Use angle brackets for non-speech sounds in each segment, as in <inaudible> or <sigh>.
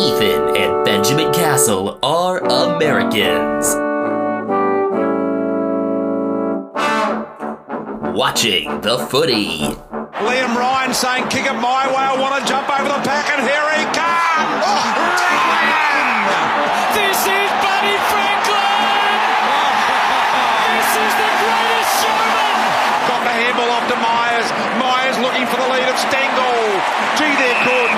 Ethan and Benjamin Castle are Americans. Watching the footy. Liam Ryan saying, kick it my way, I want to jump over the pack, and here he comes! Oh, Ryan! For the lead of Stengle. Gee, they're good.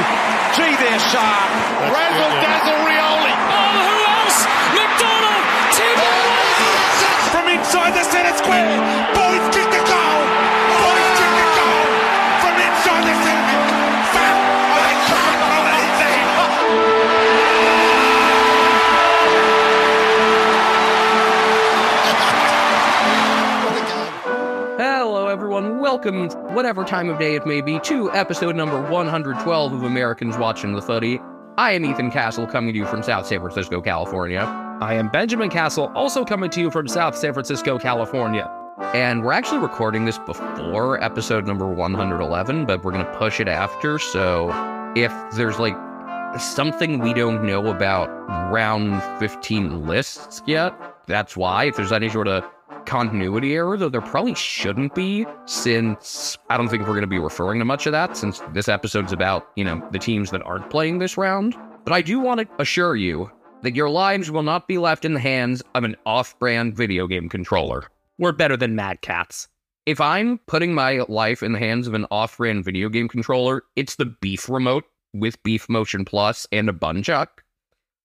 Gee, they're sharp. Razzle dazzle Rioli. Oh, who else? McDonald! Timber From inside the centre square. Welcome, whatever time of day it may be, to episode number 112 of Americans Watching the Footy. I am Ethan Castle, coming to you from South San Francisco, California. I am Benjamin Castle, also coming to you from South San Francisco, California. And we're actually recording this before episode number 111, but we're going to push it after. So if there's like something we don't know about round 15 lists yet, that's why. If there's any sort of continuity error, though there probably shouldn't be, since I don't think we're going to be referring to much of that, since this episode's about, you know, the teams that aren't playing this round. But I do want to assure you that your lives will not be left in the hands of an off brand video game controller. We're better than Mad Catz. If I'm putting my life in the hands of an off brand video game controller, it's the Beef remote with Beef Motion Plus and a Bunchuck.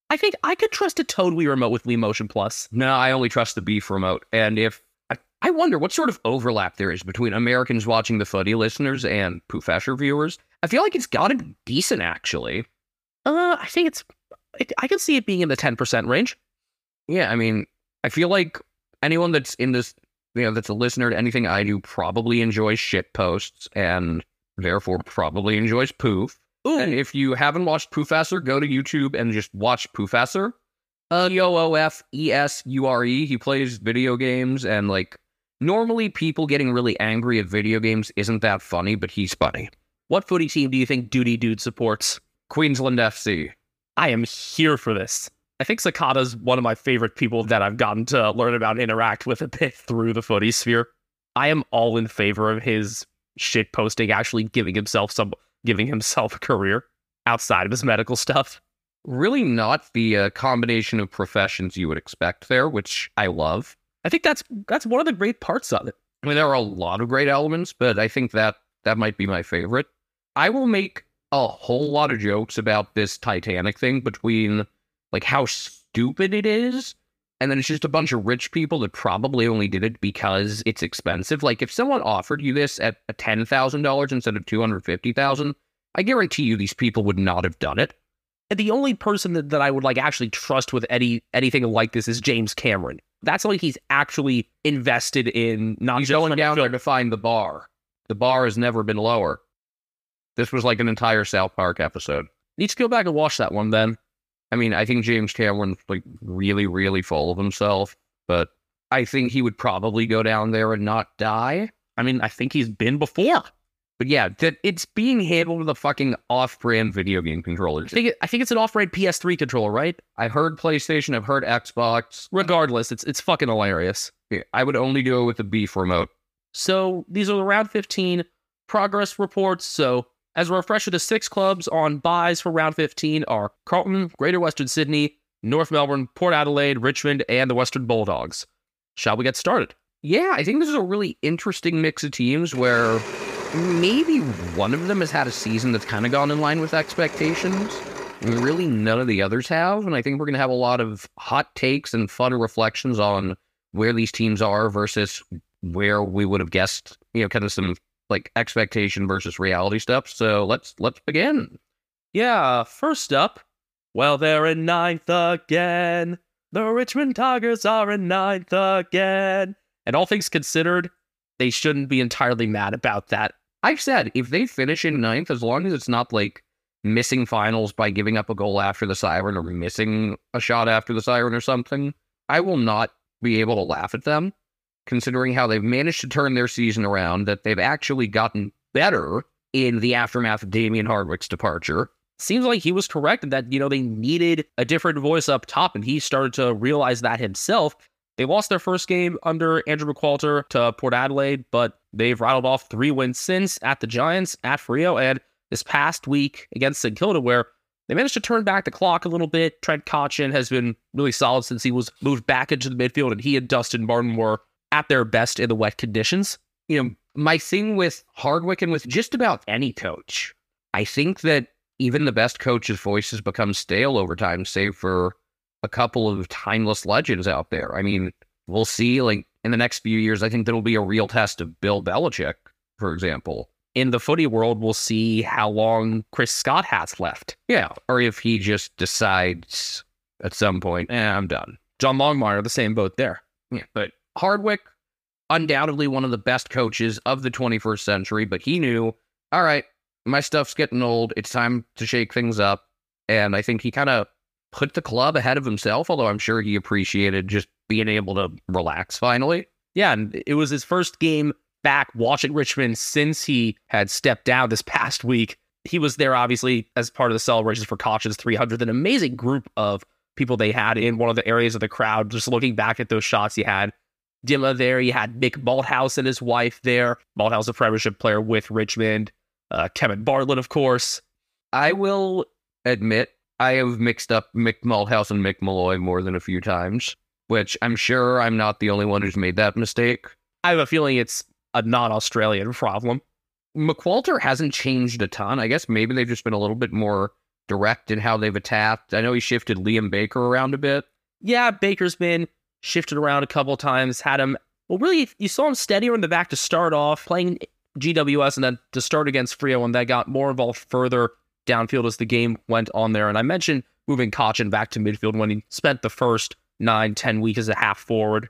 I think I could trust a Toad Wii remote with Wii Motion Plus. No, I only trust the Beef remote. And if I, I wonder what sort of overlap there is between Americans watching the footy listeners and Poofesure viewers. I feel like it's got to be decent, actually. Uh, I think it's. It, I can see it being in the 10% range. Yeah, I mean, I feel like anyone that's in this, you know, that's a listener to anything I do probably enjoys shit posts and therefore probably enjoys poof. And if you haven't watched Poofesure, go to YouTube and just watch Poofesure. Uh, P O O F E S U R E. He plays video games and like normally people getting really angry at video games isn't that funny, but he's funny. What footy team do you think Duty Dude supports? Queensland FC. I am here for this. I think Sakata's one of my favorite people that I've gotten to learn about and interact with a bit through the footy sphere. I am all in favor of his shit posting actually giving himself some giving himself a career outside of his medical stuff. Really not the uh, combination of professions you would expect there, which I love. I think that's that's one of the great parts of it. I mean, there are a lot of great elements, but I think that that might be my favorite. I will make a whole lot of jokes about this Titanic thing between like how stupid it is, and then it's just a bunch of rich people that probably only did it because it's expensive. Like if someone offered you this at ten thousand dollars instead of two hundred fifty thousand, I guarantee you these people would not have done it. And the only person that, that I would like actually trust with any anything like this is James Cameron. That's like he's actually invested in not He's just going down there to find the bar. The bar has never been lower. This was like an entire South Park episode. Need to go back and watch that one then. I mean, I think James Cameron's like really, really full of himself, but I think he would probably go down there and not die. I mean, I think he's been before. But yeah, that it's being handled with a fucking off-brand video game controller. I think it, I think it's an off-brand PS3 controller, right? I've heard PlayStation, I've heard Xbox. Regardless, it's it's fucking hilarious. Yeah, I would only do it with the beef remote. So these are the round 15 progress reports. So as a refresher, the six clubs on buys for round 15 are Carlton, Greater Western Sydney, North Melbourne, Port Adelaide, Richmond, and the Western Bulldogs. Shall we get started? Yeah, I think this is a really interesting mix of teams where maybe one of them has had a season that's kind of gone in line with expectations. Really, none of the others have. And I think we're going to have a lot of hot takes and fun reflections on where these teams are versus where we would have guessed, you know, kind of some like expectation versus reality stuff. So let's let's begin. Yeah, first up, well, they're in ninth again. The Richmond Tigers are in ninth again. And all things considered, they shouldn't be entirely mad about that. I've said if they finish in ninth, as long as it's not like missing finals by giving up a goal after the siren or missing a shot after the siren or something, I will not be able to laugh at them, considering how they've managed to turn their season around, that they've actually gotten better in the aftermath of Damien Hardwick's departure. Seems like he was correct in that, you know, they needed a different voice up top, and he started to realize that himself. They lost their first game under Andrew McQualter to Port Adelaide, but they've rattled off three wins since at the Giants, at Freo, and this past week against St Kilda, where they managed to turn back the clock a little bit. Trent Cotchin has been really solid since he was moved back into the midfield, and he and Dustin Martin were at their best in the wet conditions. You know, my thing with Hardwick and with just about any coach, I think that even the best coach's voices become stale over time, save for a couple of timeless legends out there. I mean, we'll see, like, in the next few years, I think there'll be a real test of Bill Belichick, for example. In the footy world, we'll see how long Chris Scott has left. Yeah, or if he just decides at some point, eh, I'm done. John Longmire, the same boat there. Yeah, but Hardwick, undoubtedly one of the best coaches of the 21st century, but he knew, all right, my stuff's getting old. It's time to shake things up. And I think he kind of put the club ahead of himself, although I'm sure he appreciated just being able to relax finally. Yeah, and it was his first game back watching Richmond since he had stepped down this <laughs> past week. He was there, obviously, as part of the celebrations for Cotchin's 300. An amazing group of people they had in one of the areas of the crowd. Just looking back at those shots, he had Dimma there, you had Mick Malthouse and his wife there. Malthouse, a premiership player with Richmond. Uh, Kevin Bartlett, of course. I will admit I have mixed up Mick Malthouse and Mick Molloy more than a few times, which I'm sure I'm not the only one who's made that mistake. I have a feeling it's a non Australian problem. McQualter hasn't changed a ton. I guess maybe they've just been a little bit more direct in how they've attacked. I know he shifted Liam Baker around a bit. Yeah, Baker's been shifted around a couple times, had him, well, really, you saw him steadier in the back to start off, playing GWS and then to start against Freo, and they got more involved further downfield as the game went on there. And I mentioned moving Cotchin back to midfield when he spent the first nine, ten weeks as a half forward.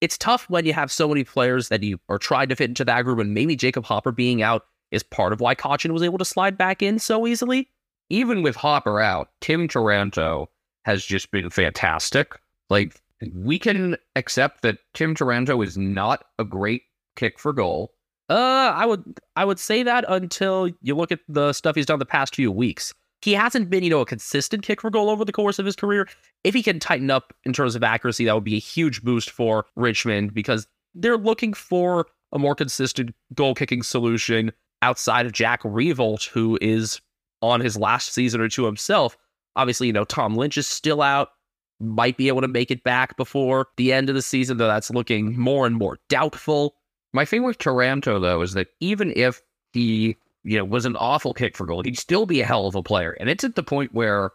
It's tough when you have so many players that you are trying to fit into that group, and maybe Jacob Hopper being out is part of why Cotchin was able to slide back in so easily. Even with Hopper out, Tim Taranto has just been fantastic. Like, we can accept that Tim Taranto is not a great kick for goal. Uh, I would I would say that until you look at the stuff he's done the past few weeks. He hasn't been, you know, a consistent kick for goal over the course of his career. If he can tighten up in terms of accuracy, that would be a huge boost for Richmond because they're looking for a more consistent goal kicking solution outside of Jack Riewoldt, who is on his last season or two himself. Obviously, you know, Tom Lynch is still out, might be able to make it back before the end of the season, though that's looking more and more doubtful. My thing with Taranto, though, is that even if he, you know, was an awful kick for goal, he'd still be a hell of a player. And it's at the point where,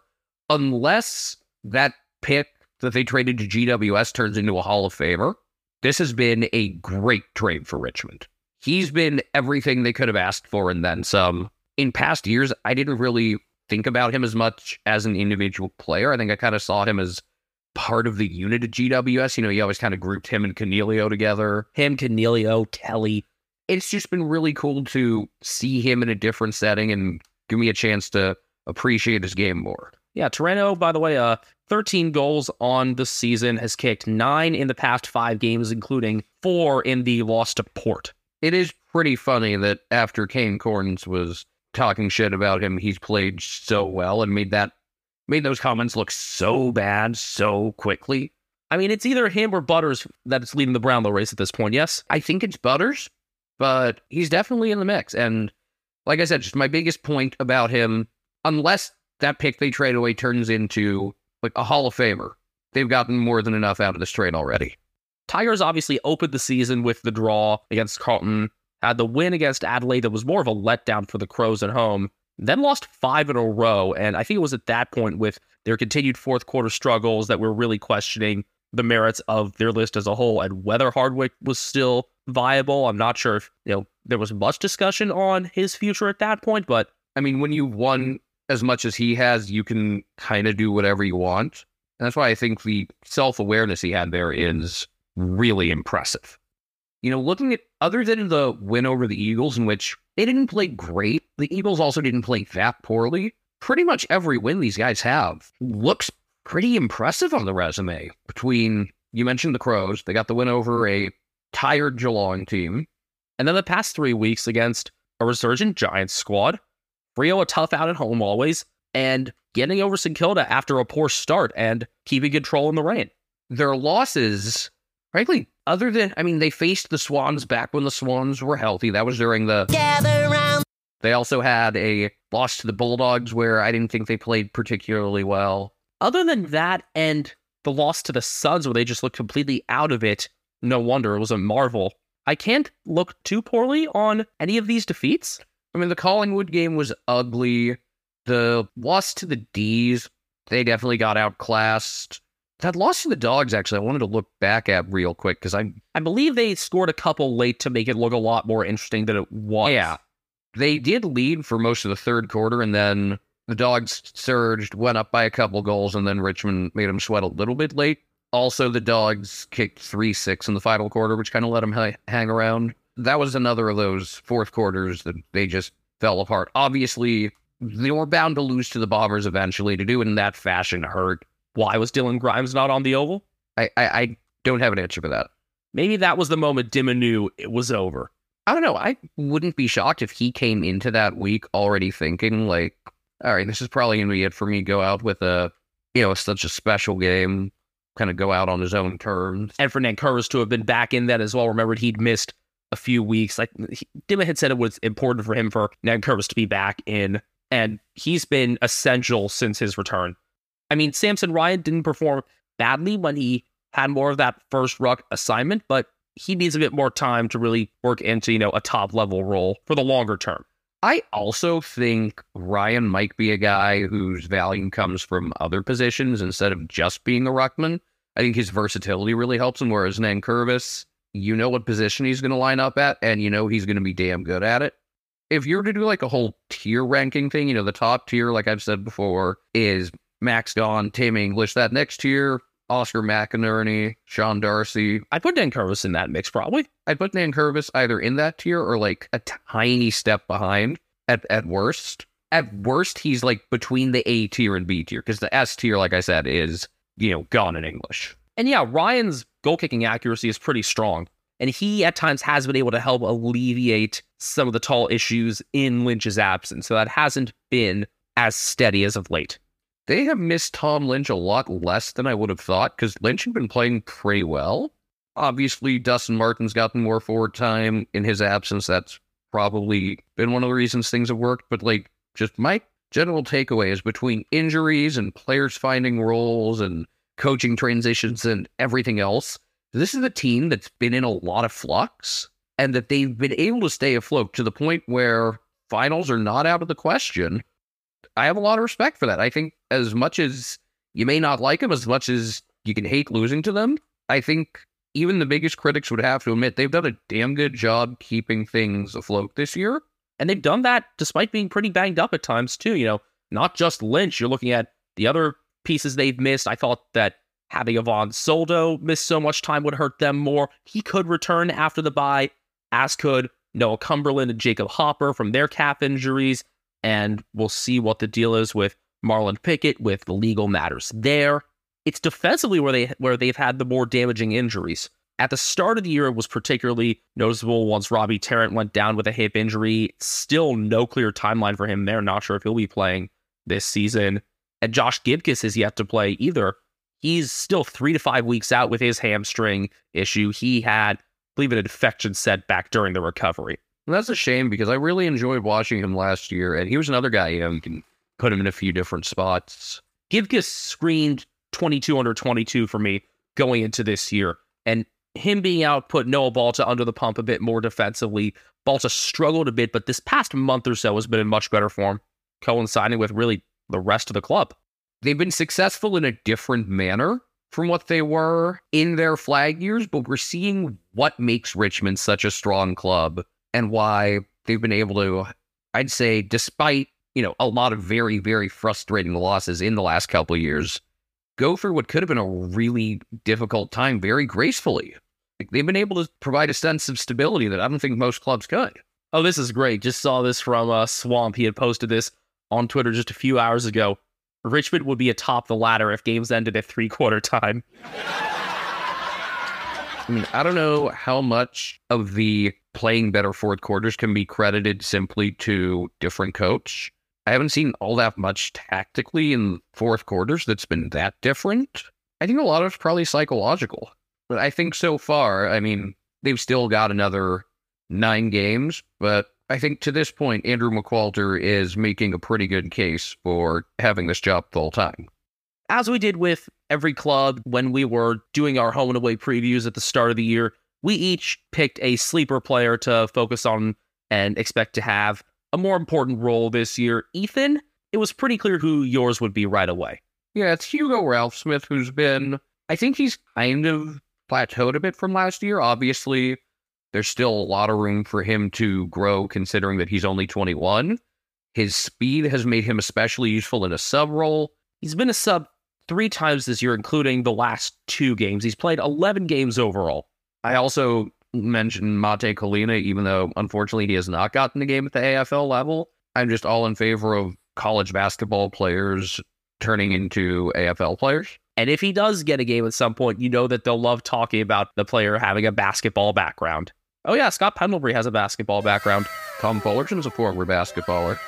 unless that pick that they traded to GWS turns into a Hall of Famer, this has been a great trade for Richmond. He's been everything they could have asked for and then some. In past years, I didn't really think about him as much as an individual player. I think I kind of saw him as part of the unit at GWS. You know, you always kind of grouped him and Coniglio together. Him, Coniglio, Telly. It's just been really cool to see him in a different setting and give me a chance to appreciate his game more. Yeah, Taranto, by the way, uh, 13 goals on the season, has kicked nine in the past five games, including four in the loss to Port. It is pretty funny that after Kane Cornes was talking shit about him, he's played so well and made that made those comments look so bad so quickly. I mean, it's either him or Butters that's leading the Brownlow race at this point, yes? I think it's Butters, but he's definitely in the mix. And like I said, just my biggest point about him, unless that pick they trade away turns into like a Hall of Famer, they've gotten more than enough out of this trade already. Tigers obviously opened the season with the draw against Carlton, had the win against Adelaide that was more of a letdown for the Crows at home, then lost five in a row. And I think it was at that point with their continued fourth quarter struggles that we're really questioning the merits of their list as a whole and whether Hardwick was still viable. I'm not sure if, you know, there was much discussion on his future at that point, but I mean, when you won mm-hmm. as much as he has, you can kind of do whatever you want. And that's why I think the self awareness he had there is really impressive. You know, looking at other than the win over the Eagles, in which they didn't play great, the Eagles also didn't play that poorly. Pretty much every win these guys have looks pretty impressive on the resume. Between, you mentioned the Crows, they got the win over a tired Geelong team. And then the past three weeks against a resurgent Giants squad, Rio a tough out at home always, and getting over St. Kilda after a poor start and keeping control in the rain. Their losses, frankly, other than, I mean, they faced the Swans back when the Swans were healthy. That was during the. They also had a loss to the Bulldogs where I didn't think they played particularly well. Other than that and the loss to the Suns where they just looked completely out of it, no wonder it was a marvel. I can't look too poorly on any of these defeats. I mean, the Collingwood game was ugly. The loss to the D's, they definitely got outclassed. That loss to the Dogs, actually, I wanted to look back at real quick because I, I believe they scored a couple late to make it look a lot more interesting than it was. yeah, they did lead for most of the third quarter, and then the Dogs surged, went up by a couple goals, and then Richmond made them sweat a little bit late. Also, the Dogs kicked 3 6 in the final quarter, which kind of let them ha- hang around. That was another of those fourth quarters that they just fell apart. Obviously, they were bound to lose to the Bombers eventually. To do it in that fashion hurt. Why was Dylan Grimes not on the Oval? I, I, I don't have an answer for that. Maybe that was the moment Dimma knew it was over. I don't know. I wouldn't be shocked if he came into that week already thinking like, all right, this is probably gonna be it for me. Go out with a, you know, such a special game, kind of go out on his own terms. And for Nankervis to have been back in that as well. Remembered he'd missed a few weeks. Like he, Dimma had said it was important for him for Nankervis to be back in, and he's been essential since his return. I mean, Samson Ryan didn't perform badly when he had more of that first ruck assignment, but he needs a bit more time to really work into, you know, a top level role for the longer term. I also think Ryan might be a guy whose value comes from other positions instead of just being a ruckman. I think his versatility really helps him. Whereas Nankervis, you know what position he's going to line up at, and you know he's going to be damn good at it. If you're to do like a whole tier ranking thing, you know, the top tier, like I've said before, is Max Gawn, Tim English. That next tier, Oscar McInerney, Sean Darcy. I'd put Nankervis in that mix probably. I'd put Nankervis either in that tier or like a tiny step behind at, at worst. At worst, he's like between the A tier and B tier because the S tier, like I said, is, you know, Gawn in English. And yeah, Ryan's goal kicking accuracy is pretty strong. And he at times has been able to help alleviate some of the tall issues in Lynch's absence. So that hasn't been as steady as of late. They have missed Tom Lynch a lot less than I would have thought because Lynch had been playing pretty well. Obviously, Dustin Martin's gotten more forward time in his absence. That's probably been one of the reasons things have worked. But like, just my general takeaway is between injuries and players finding roles and coaching transitions and everything else, this is a team that's been in a lot of flux and that they've been able to stay afloat to the point where finals are not out of the question. I have a lot of respect for that. I think as much as you may not like them, as much as you can hate losing to them, I think even the biggest critics would have to admit they've done a damn good job keeping things afloat this year. And they've done that despite being pretty banged up at times, too. You know, not just Lynch. You're looking at the other pieces they've missed. I thought that having Ivan Soldo miss so much time would hurt them more. He could return after the bye, as could Noah Cumberland and Jacob Hopper from their calf injuries. And we'll see what the deal is with Marlon Pickett with the legal matters there. It's defensively where they where they've had the more damaging injuries. At the start of the year, it was particularly noticeable once Robbie Tarrant went down with a hip injury. Still no clear timeline for him there. Not sure if he'll be playing this season. And Josh Gibcus is yet to play either. He's still three to five weeks out with his hamstring issue. He had, I believe, an infection setback during the recovery. And that's a shame because I really enjoyed watching him last year, and he was another guy, you know, you can put him in a few different spots. Gibcus screened 22 under 22 for me going into this year. And him being out put Noah Balta under the pump a bit more defensively. Balta struggled a bit, but this past month or so has been in much better form, coinciding with really the rest of the club. They've been successful in a different manner from what they were in their flag years, but we're seeing what makes Richmond such a strong club and why they've been able to, I'd say, despite, you know, a lot of very, very frustrating losses in the last couple of years, go through what could have been a really difficult time very gracefully. Like, they've been able to provide a sense of stability that I don't think most clubs could. Oh, this is great. Just saw this from uh, Swamp. He had posted this on Twitter just a few hours ago. Richmond would be atop the ladder if games ended at three quarter time. I mean, I don't know how much of the playing better fourth quarters can be credited simply to different coach. I haven't seen all that much tactically in fourth quarters that's been that different. I think a lot of it's probably psychological. But I think so far, I mean, they've still got another nine games, but I think to this point, Andrew McQualter is making a pretty good case for having this job full time. As we did with every club when we were doing our home and away previews at the start of the year, we each picked a sleeper player to focus on and expect to have a more important role this year. Ethan, it was pretty clear who yours would be right away. Yeah, it's Hugo Ralphsmith, who's been, I think he's kind of plateaued a bit from last year. Obviously, there's still a lot of room for him to grow, considering that he's only 21. His speed has made him especially useful in a sub role. He's been a sub three times this year, including the last two games. He's played 11 games overall. I also mentioned Mate Colina, even though unfortunately he has not gotten the game at the AFL level. I'm just all in favor of college basketball players turning into AFL players. And if he does get a game at some point, you know that they'll love talking about the player having a basketball background. Oh, yeah, Scott Pendlebury has a basketball background. Tom Fullarton's a former basketballer.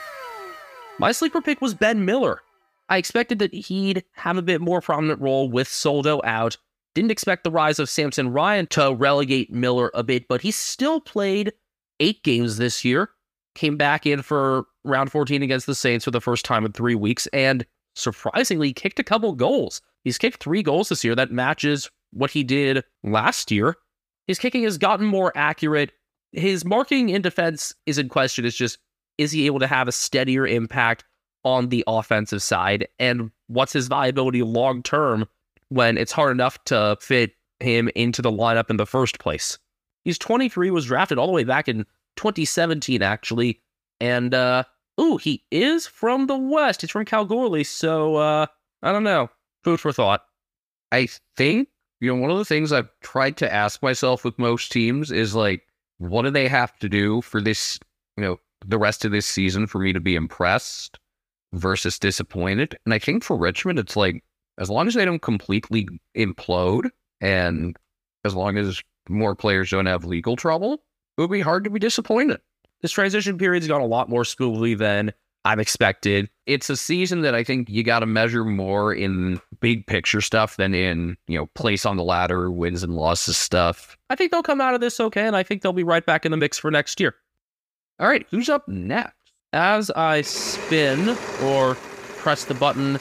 My sleeper pick was Ben Miller. I expected that he'd have a bit more prominent role with Soldo out. Didn't expect the rise of Samson Ryan to relegate Miller a bit, but he still played eight games this year. Came back in for round 14 against the Saints for the first time in three weeks, and surprisingly kicked a couple goals. He's kicked three goals this year. That matches what he did last year. His kicking has gotten more accurate. His marking in defense is in question. It's just, is he able to have a steadier impact on the offensive side? And what's his viability long term when it's hard enough to fit him into the lineup in the first place? He's 23, was drafted all the way back in 2017, actually. And, uh, ooh, he is from the West. He's from Kalgoorlie. So, uh, I don't know. Food for thought. I think, you know, one of the things I've tried to ask myself with most teams is like, what do they have to do for this, you know, the rest of this season for me to be impressed versus disappointed? And I think for Richmond, it's like, as long as they don't completely implode and as long as more players don't have legal trouble, it would be hard to be disappointed. This transition period's gone a lot more smoothly than I've expected. It's a season that I think you got to measure more in big picture stuff than in, you know, place on the ladder, wins and losses stuff. I think they'll come out of this okay, and I think they'll be right back in the mix for next year. All right, who's up next? As I spin or press the button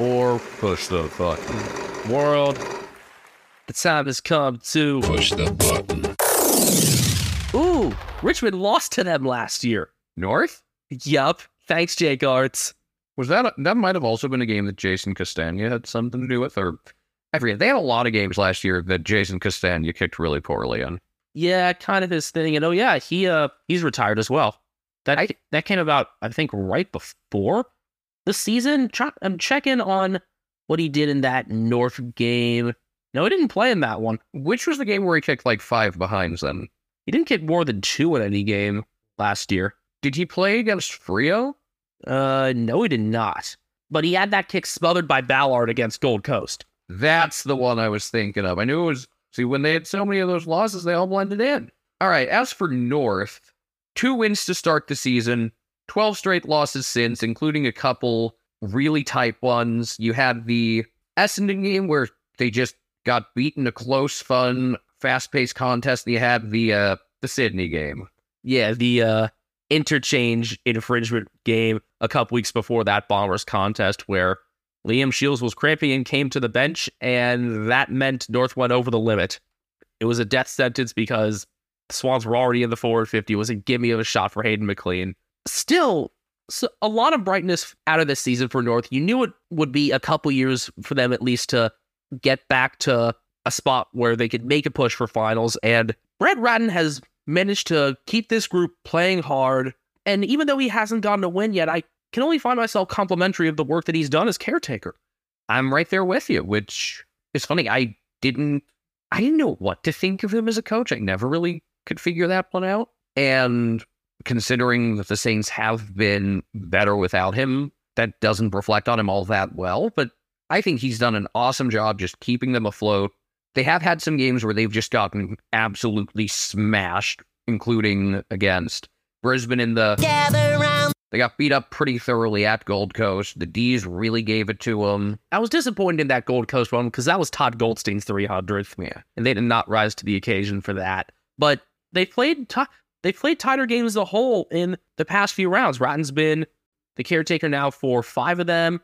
or Push the button. world, the time has come to. Push the button. Ooh, Richmond lost to them last year. North? Yup. Thanks, Jake Aarts. Was that that might have also been a game that Jason Castagna had something to do with, or I forget. They had a lot of games last year that Jason Castagna kicked really poorly in. Yeah, kind of his thing. And oh yeah, he uh he's retired as well. That I, that came about, I think, right before the season. Try, I'm checking on what he did in that North game. No, he didn't play in that one. Which was the game where he kicked like five behinds then? He didn't kick more than two in any game last year. Did he play against Freo? Uh, no, he did not. But he had that kick smothered by Ballard against Gold Coast. That's the one I was thinking of. I knew it was. See, when they had so many of those losses, they all blended in. All right, as for North, two wins to start the season, 12 straight losses since, including a couple really tight ones. You had the Essendon game where they just got beaten a close, fun, fast paced contest. And you had the, uh, the Sydney game. Yeah, the uh, interchange infringement game a couple weeks before that Bombers contest where Liam Shields was cramping and came to the bench, and that meant North went over the limit. It was a death sentence because the Swans were already in the forward 50. It was a gimme of a shot for Hayden McLean. Still, so a lot of brightness out of this season for North. You knew it would be a couple years for them at least to get back to a spot where they could make a push for finals. And Brett Ratten has managed to keep this group playing hard. And even though he hasn't gotten a win yet, I can only find myself complimentary of the work that he's done as caretaker. I'm right there with you, which is funny. I didn't I didn't know what to think of him as a coach. I never really could figure that one out. And considering that the Saints have been better without him, that doesn't reflect on him all that well. But I think he's done an awesome job just keeping them afloat. they have had some games where they've just gotten absolutely smashed, including against Brisbane in the. They got beat up pretty thoroughly at Gold Coast. The D's really gave it to them. I was disappointed in that Gold Coast one because that was Todd Goldstein's 300th. Yeah. and they did not rise to the occasion for that. But they played ti they played tighter games as a whole in the past few rounds. Ratten's been the caretaker now for five of them.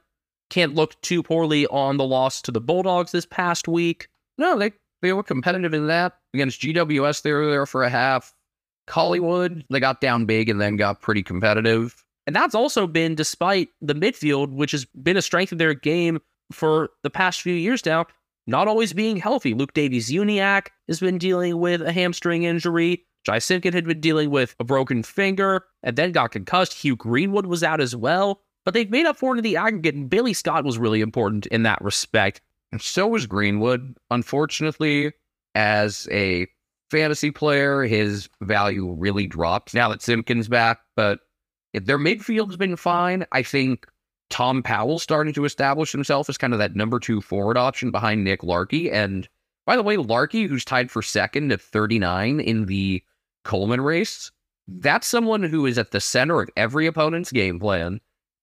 Can't look too poorly on the loss to the Bulldogs this past week. No, they, they were competitive in that. Against GWS, they were there for a half. Collywood, they got down big and then got pretty competitive. And that's also been despite the midfield, which has been a strength of their game for the past few years now, not always being healthy. Luke Davies Uniacke has been dealing with a hamstring injury. Jai Simpkin had been dealing with a broken finger and then got concussed. Hugh Greenwood was out as well. But they've made up for it in the aggregate, and Bailey Scott was really important in that respect. And so was Greenwood. Unfortunately, as a fantasy player, his value really dropped now that Simpkins back. But if their midfield's been fine, I think Tom Powell's starting to establish himself as kind of that number two forward option behind Nick Larkey. And by the way, Larkey, who's tied for second at 39 in the Coleman race, that's someone who is at the center of every opponent's game plan.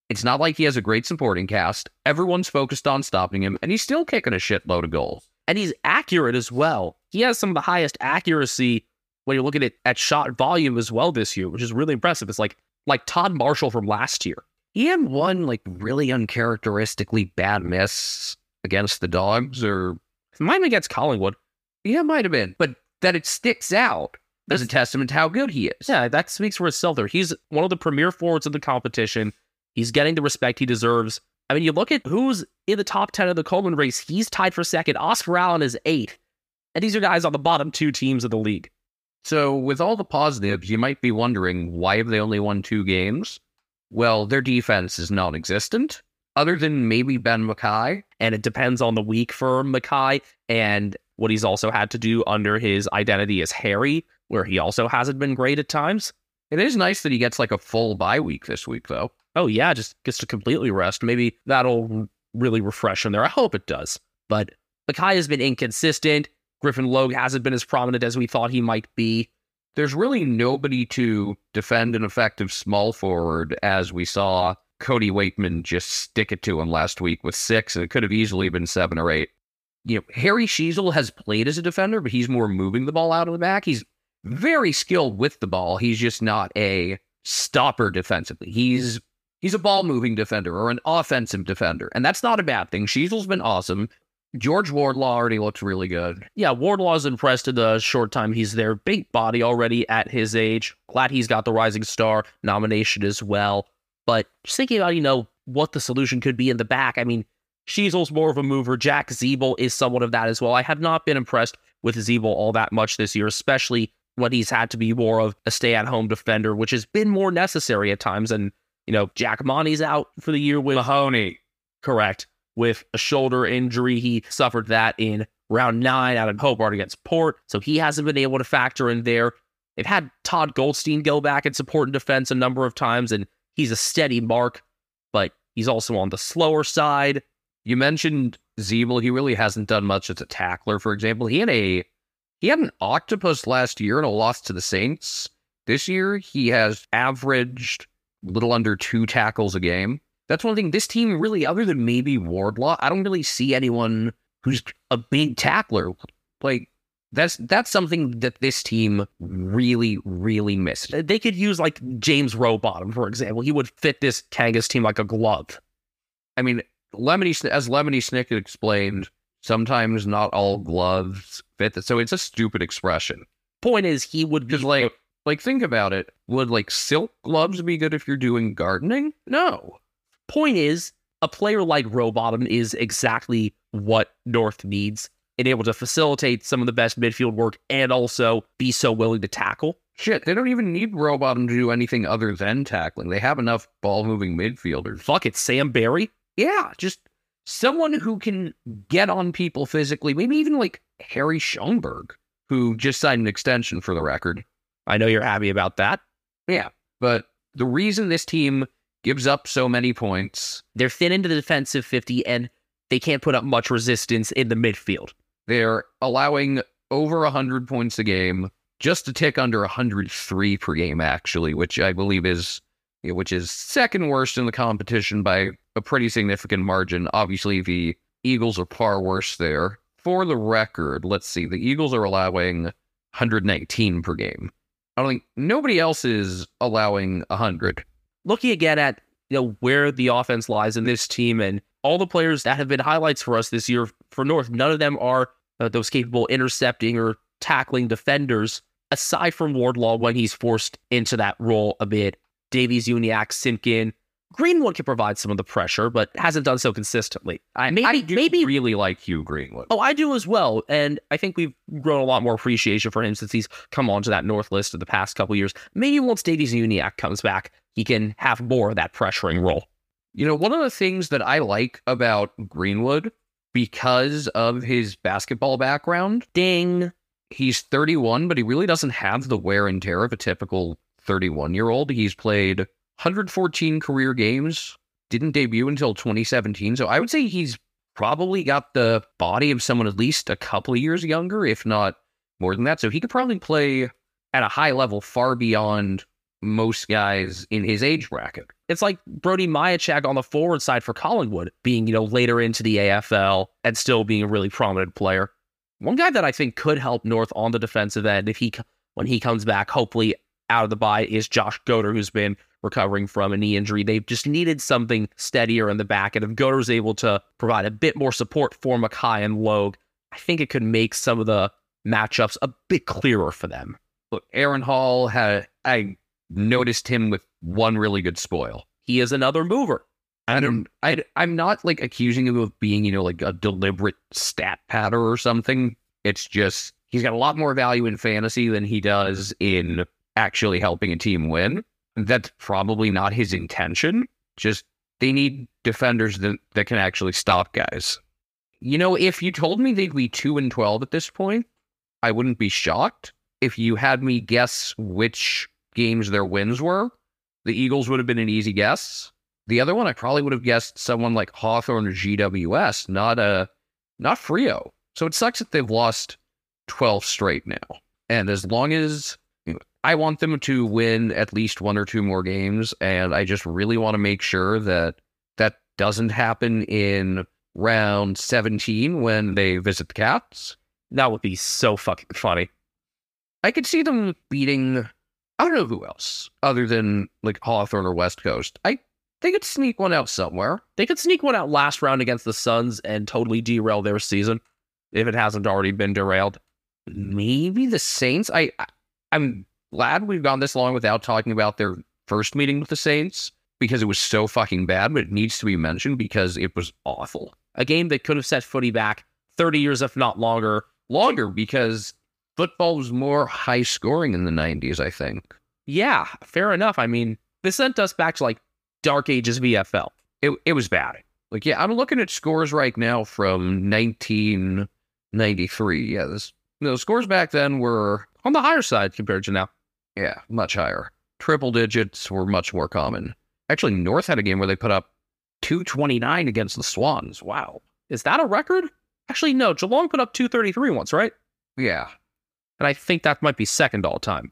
It's not like he has a great supporting cast. Everyone's focused on stopping him, and he's still kicking a shitload of goals. And he's accurate as well. He has some of the highest accuracy when you're looking at, at shot volume as well this year, which is really impressive. It's like like Todd Marshall from last year. He had one like really uncharacteristically bad miss against the dogs, or might have been against Collingwood. yeah, might have been, but that it sticks out as a testament to how good he is. Yeah, that speaks for itself there. He's one of the premier forwards of the competition. He's getting the respect he deserves. I mean, you look at who's in the top 10 of the Coleman race, he's tied for second. Oscar Allen is eighth. And these are guys on the bottom two teams of the league. So, with all the positives, you might be wondering why have they only won two games? Well, their defense is non-existent, other than maybe Ben McKay. And it depends on the week for McKay and what he's also had to do under his identity as Harry, where he also hasn't been great at times. It is nice that he gets like a full bye week this week, though. Oh, yeah, just gets to completely rest. Maybe that'll really refresh him there. I hope it does. But McKay has been inconsistent. Griffin Logue hasn't been as prominent as we thought he might be. There's really nobody to defend an effective small forward, as we saw Cody Weightman just stick it to him last week with six, and it could have easily been seven or eight. You know, Harry Sheezel has played as a defender, but he's more moving the ball out of the back. He's very skilled with the ball. He's just not a stopper defensively. He's he's a ball moving defender or an offensive defender, and that's not a bad thing. Sheezel's been awesome. George Wardlaw already looks really good. Yeah, Wardlaw's impressed in the short time he's there. Big body already at his age. Glad he's got the Rising Star nomination as well. But just thinking about, you know, what the solution could be in the back. I mean, Sheezel's more of a mover. Jack Ziebell is somewhat of that as well. I have not been impressed with Ziebell all that much this year, especially when he's had to be more of a stay at home defender, which has been more necessary at times. And, you know, Jack Monty's out for the year with Mahoney. correct with a shoulder injury. He suffered that in round nine out of Hobart against Port, so he hasn't been able to factor in there. They've had Todd Goldstein go back and support in defense a number of times, and he's a steady mark, but he's also on the slower side. You mentioned Ziebell. He really hasn't done much as a tackler, for example. He had a he had an octopus last year and a loss to the Saints. This year he has averaged a little under two tackles a game. That's one thing. This team really, other than maybe Wardlaw, I don't really see anyone who's a big tackler. Like that's that's something that this team really, really missed. They could use like James Rowbottom, for example. He would fit this Kangas team like a glove. I mean, Lemony, as Lemony Snicket explained, sometimes not all gloves fit. So it's a stupid expression. Point is, he would be like, like think about it. Would like silk gloves be good if you're doing gardening? No. point is, a player like Rowbottom is exactly what North needs and able to facilitate some of the best midfield work and also be so willing to tackle. Shit, they don't even need Rowbottom to do anything other than tackling. They have enough ball moving midfielders. Fuck it, Sam Berry. Yeah, just someone who can get on people physically. Maybe even like Harry Schoenberg, who just signed an extension for the record. I know you're happy about that. Yeah, but the reason this team gives up so many points, They're thin into the defensive 50 and they can't put up much resistance in the midfield. They're allowing over 100 points a game, just a tick under 103 per game, actually, which I believe is which is second worst in the competition by a pretty significant margin. Obviously, the Eagles are far worse there. For the record, let's see, the Eagles are allowing 119 per game. I don't think nobody else is allowing 100. Looking again at you know where the offense lies in this team and all the players that have been highlights for us this year for North, none of them are uh, those capable intercepting or tackling defenders. Aside from Wardlaw, when he's forced into that role a bit, Davies, Uniacke, Simpkin. Greenwood can provide some of the pressure, but hasn't done so consistently. I, maybe, I do maybe really like Hugh Greenwood. Oh, I do as well. And I think we've grown a lot more appreciation for him since he's come onto that North list of the past couple years. Maybe once Davies Uniacke comes back, he can have more of that pressuring role. You know, one of the things that I like about Greenwood, because of his basketball background, Ding. he's 31, but he really doesn't have the wear and tear of a typical 31 year old. He's played 114 career games, didn't debut until 2017. So I would say he's probably got the body of someone at least a couple of years younger, if not more than that. So he could probably play at a high level far beyond most guys in his age bracket. It's like Brody Mihocek on the forward side for Collingwood, being, you know, later into the AFL and still being a really prominent player. One guy that I think could help North on the defensive end if he when he comes back, hopefully out of the bye, is Josh Goater, who's been recovering from a knee injury. They've just needed something steadier in the back. And if Goater's able to provide a bit more support for McKay and Logue, I think it could make some of the matchups a bit clearer for them. Look, Aaron Hall had I noticed him with one really good spoil. He is another mover. I don't. I. I'm not like accusing him of being, you know, like a deliberate stat patter or something. It's just he's got a lot more value in fantasy than he does in actually helping a team win. That's probably not his intention. Just they need defenders that, that can actually stop guys. You know, if you told me they'd be two and twelve at this point, I wouldn't be shocked. If you had me guess which games their wins were, the Eagles would have been an easy guess. The other one, I probably would have guessed someone like Hawthorn or GWS, not a not Freo. So it sucks that they've lost 12 straight now. And as long as I want them to win at least one or two more games, and I just really want to make sure that that doesn't happen in round 17 when they visit the Cats. That would be so fucking funny. I could see them beating I don't know who else other than like Hawthorn or West Coast. I they could sneak one out somewhere. They could sneak one out last round against the Suns and totally derail their season if it hasn't already been derailed. Maybe the Saints. I, I I'm glad we've gone this long without talking about their first meeting with the Saints because it was so fucking bad, but it needs to be mentioned because it was awful. A game that could have set footy back 30 years, if not longer. Longer because football was more high scoring in the 90s, I think. Yeah, fair enough. I mean, this sent us back to like dark ages VFL. It, it was bad. Like, yeah, I'm looking at scores right now from 1993. Yeah, this, the scores back then were, On the higher side compared to now. Yeah, much higher. Triple digits were much more common. Actually, North had a game where they put up 229 against the Swans. Wow. Is that a record? Actually, no. Geelong put up 233 once, right? Yeah. And I think that might be second all time.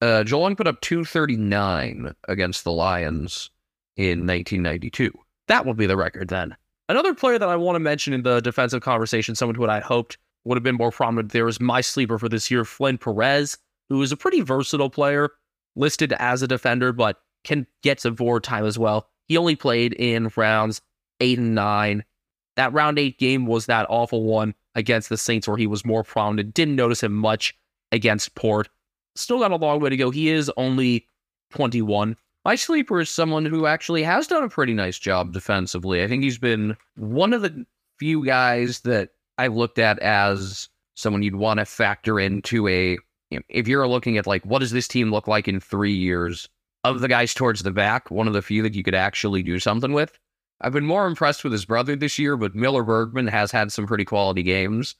Uh, Geelong put up 239 against the Lions in 1992. That would be the record then. Another player that I want to mention in the defensive conversation, someone who I hoped would have been more prominent there is my sleeper for this year, Flynn Perez, who is a pretty versatile player, listed as a defender, but can get some forward time as well. He only played in rounds eight and nine. That round eight game was that awful one against the Saints where he was more prominent. Didn't notice him much against Port. Still got a long way to go. He is only 21. My sleeper is someone who actually has done a pretty nice job defensively. I think he's been one of the few guys that I've looked at as someone you'd want to factor into a. You know, if you're looking at like what does this team look like in three years, of the guys towards the back, one of the few that you could actually do something with. I've been more impressed with his brother this year, but Miller Bergman has had some pretty quality games.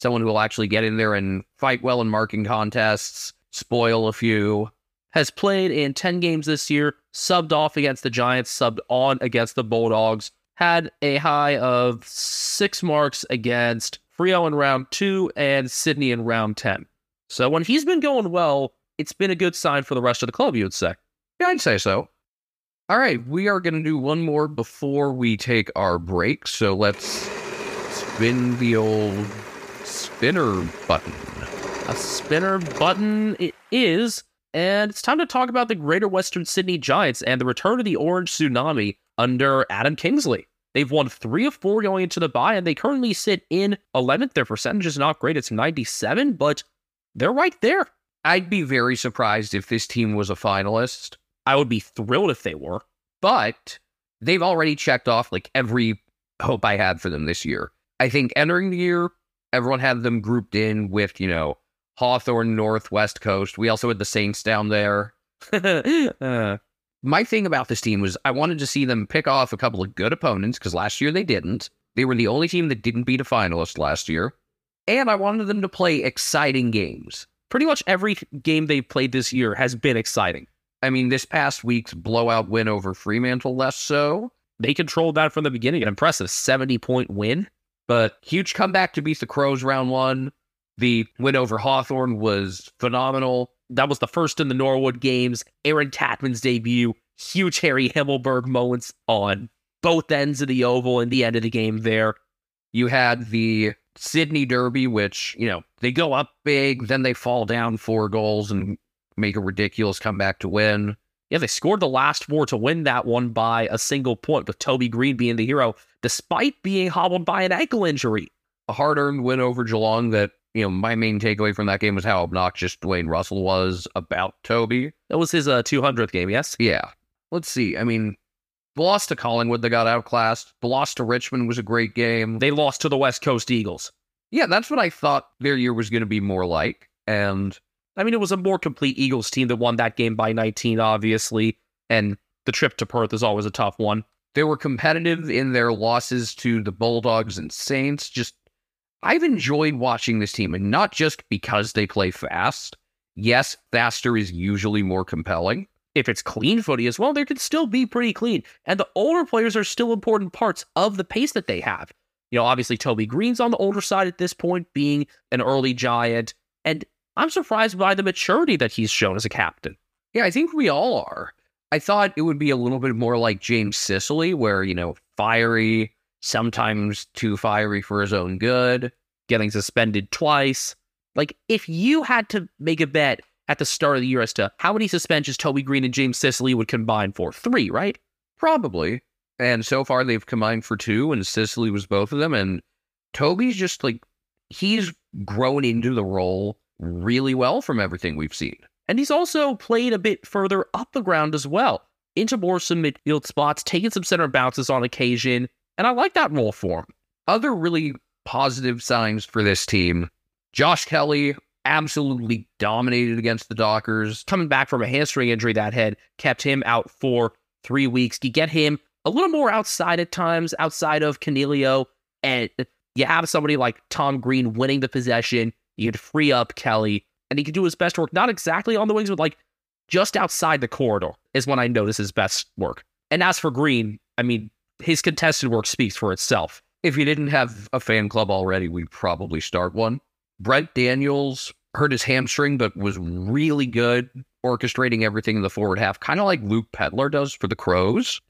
Someone who will actually get in there and fight well in marking contests, spoil a few. Has played in 10 games this year, subbed off against the Giants, subbed on against the Bulldogs, had a high of six marks against Freo in round two, and Sydney in round 10. So when he's been going well, it's been a good sign for the rest of the club, you would say. Yeah, I'd say so. All right, we are going to do one more before we take our break. So let's spin the old spinner button. A spinner button it is, and it's time to talk about the Greater Western Sydney Giants and the return of the Orange Tsunami under Adam Kingsley. They've won three of four going into the bye, and they currently sit in 11th. Their percentage is not great. It's 97, but they're right there. I'd be very surprised if this team was a finalist, I would be thrilled if they were. but they've already checked off like every hope I had for them this year. I think entering the year, everyone had them grouped in with, you know, Hawthorn, Northwest Coast. We also had the Saints down there. <laughs> Uh, My thing about this team was I wanted to see them pick off a couple of good opponents because last year they didn't. They were the only team that didn't beat a finalist last year. And I wanted them to play exciting games. pretty much every game they've played this year has been exciting. I mean, this past week's blowout win over Fremantle, less so. They controlled that from the beginning. An impressive 70 point win. But huge comeback to beat the Crows round one. The win over Hawthorn was phenomenal. That was the first in the Norwood games. Aaron Cadman's debut. Huge Harry Himmelberg moments on both ends of the oval and the end of the game there. You had the Sydney Derby, which, you know, they go up big, then they fall down four goals and make a ridiculous comeback to win. Yeah, they scored the last four to win that one by a single point, with Toby Greene being the hero, despite being hobbled by an ankle injury. A hard earned win over Geelong that, you know, my main takeaway from that game was how obnoxious Dwayne Russell was about Toby. That was his uh, 200th game, yes? Yeah. Let's see. I mean, loss to Collingwood, they got outclassed. The loss to Richmond was a great game. They lost to the West Coast Eagles. yeah, that's what I thought their year was going to be more like. And I mean, it was a more complete Eagles team that won that game by 19, obviously. And the trip to Perth is always a tough one. they were competitive in their losses to the Bulldogs and Saints. Just, I've enjoyed watching this team, and not just because they play fast. Yes, faster is usually more compelling. If it's clean footy as well, they could still be pretty clean. And the older players are still important parts of the pace that they have. You know, obviously, Toby Greene's on the older side at this point, being an early giant. And I'm surprised by the maturity that he's shown as a captain. Yeah, I think we all are. I thought it would be a little bit more like James Sicily, where, you know, fiery, sometimes too fiery for his own good. getting suspended twice. Like, if you had to make a bet at the start of the year as to how many suspensions Toby Greene and James Sicily would combine for, three, right? Probably. And so far they've combined for two, and Sicily was both of them. And Toby's just like, he's grown into the role really well from everything we've seen. And he's also played a bit further up the ground as well, into more some midfield spots, taking some center bounces on occasion. And I like that role for him. Other really positive signs for this team Josh Kelly absolutely dominated against the Dockers. Coming back from a hamstring injury that had kept him out for three weeks. You get him a little more outside at times, outside of Coniglio, and you have somebody like Tom Green winning the possession. You could free up Kelly, and he could do his best work, not exactly on the wings, but like just outside the corridor is when I notice his best work. And as for Green, I mean, his contested work speaks for itself. If you didn't have a fan club already, we'd probably start one. Brent Daniels hurt his hamstring, but was really good orchestrating everything in the forward half, kind of like Luke Pedlar does for the Crows.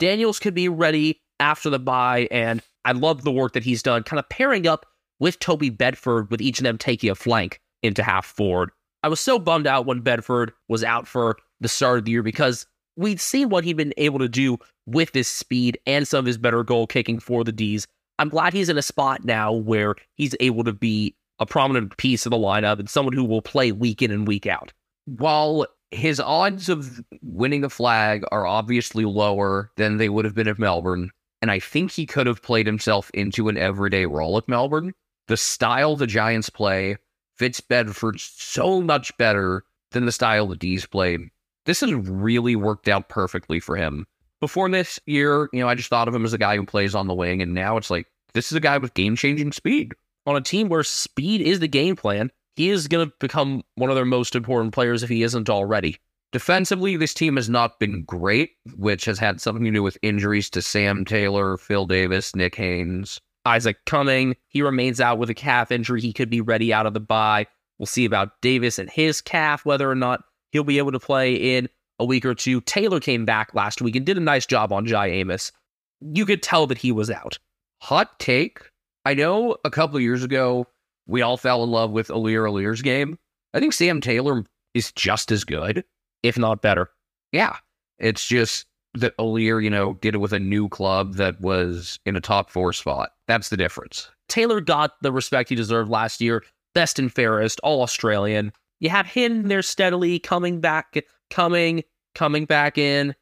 Daniels could be ready after the bye, and I love the work that he's done, kind of pairing up with Toby Bedford, with each of them taking a flank into half forward. I was so bummed out when Bedford was out for the start of the year because we'd seen what he'd been able to do with his speed and some of his better goal kicking for the D's. I'm glad he's in a spot now where he's able to be a prominent piece of the lineup and someone who will play week in and week out. While his odds of winning a flag are obviously lower than they would have been at Melbourne, and I think he could have played himself into an everyday role at Melbourne, the style the Giants play fits Bedford so much better than the style the D's play. This has really worked out perfectly for him. Before this year, you know, I just thought of him as a guy who plays on the wing, and now it's like this is a guy with game changing speed. On a team where speed is the game plan, he is going to become one of their most important players if he isn't already. Defensively, this team has not been great, which has had something to do with injuries to Sam Taylor, Phil Davis, Nick Haynes. Isaac Cumming, he remains out with a calf injury. He could be ready out of the bye. We'll see about Davis and his calf, whether or not he'll be able to play in a week or two. Taylor came back last week and did a nice job on Jye Amiss. You could tell that he was out. Hot take. I know a couple of years ago we all fell in love with Aliir Aliir's game. I think Sam Taylor is just as good. if not better. Yeah. It's just that Aliir, you know, did it with a new club that was in a top four spot. That's the difference. Taylor got the respect he deserved last year. Best and fairest, all Australian. You have him there steadily coming back, coming, coming back in.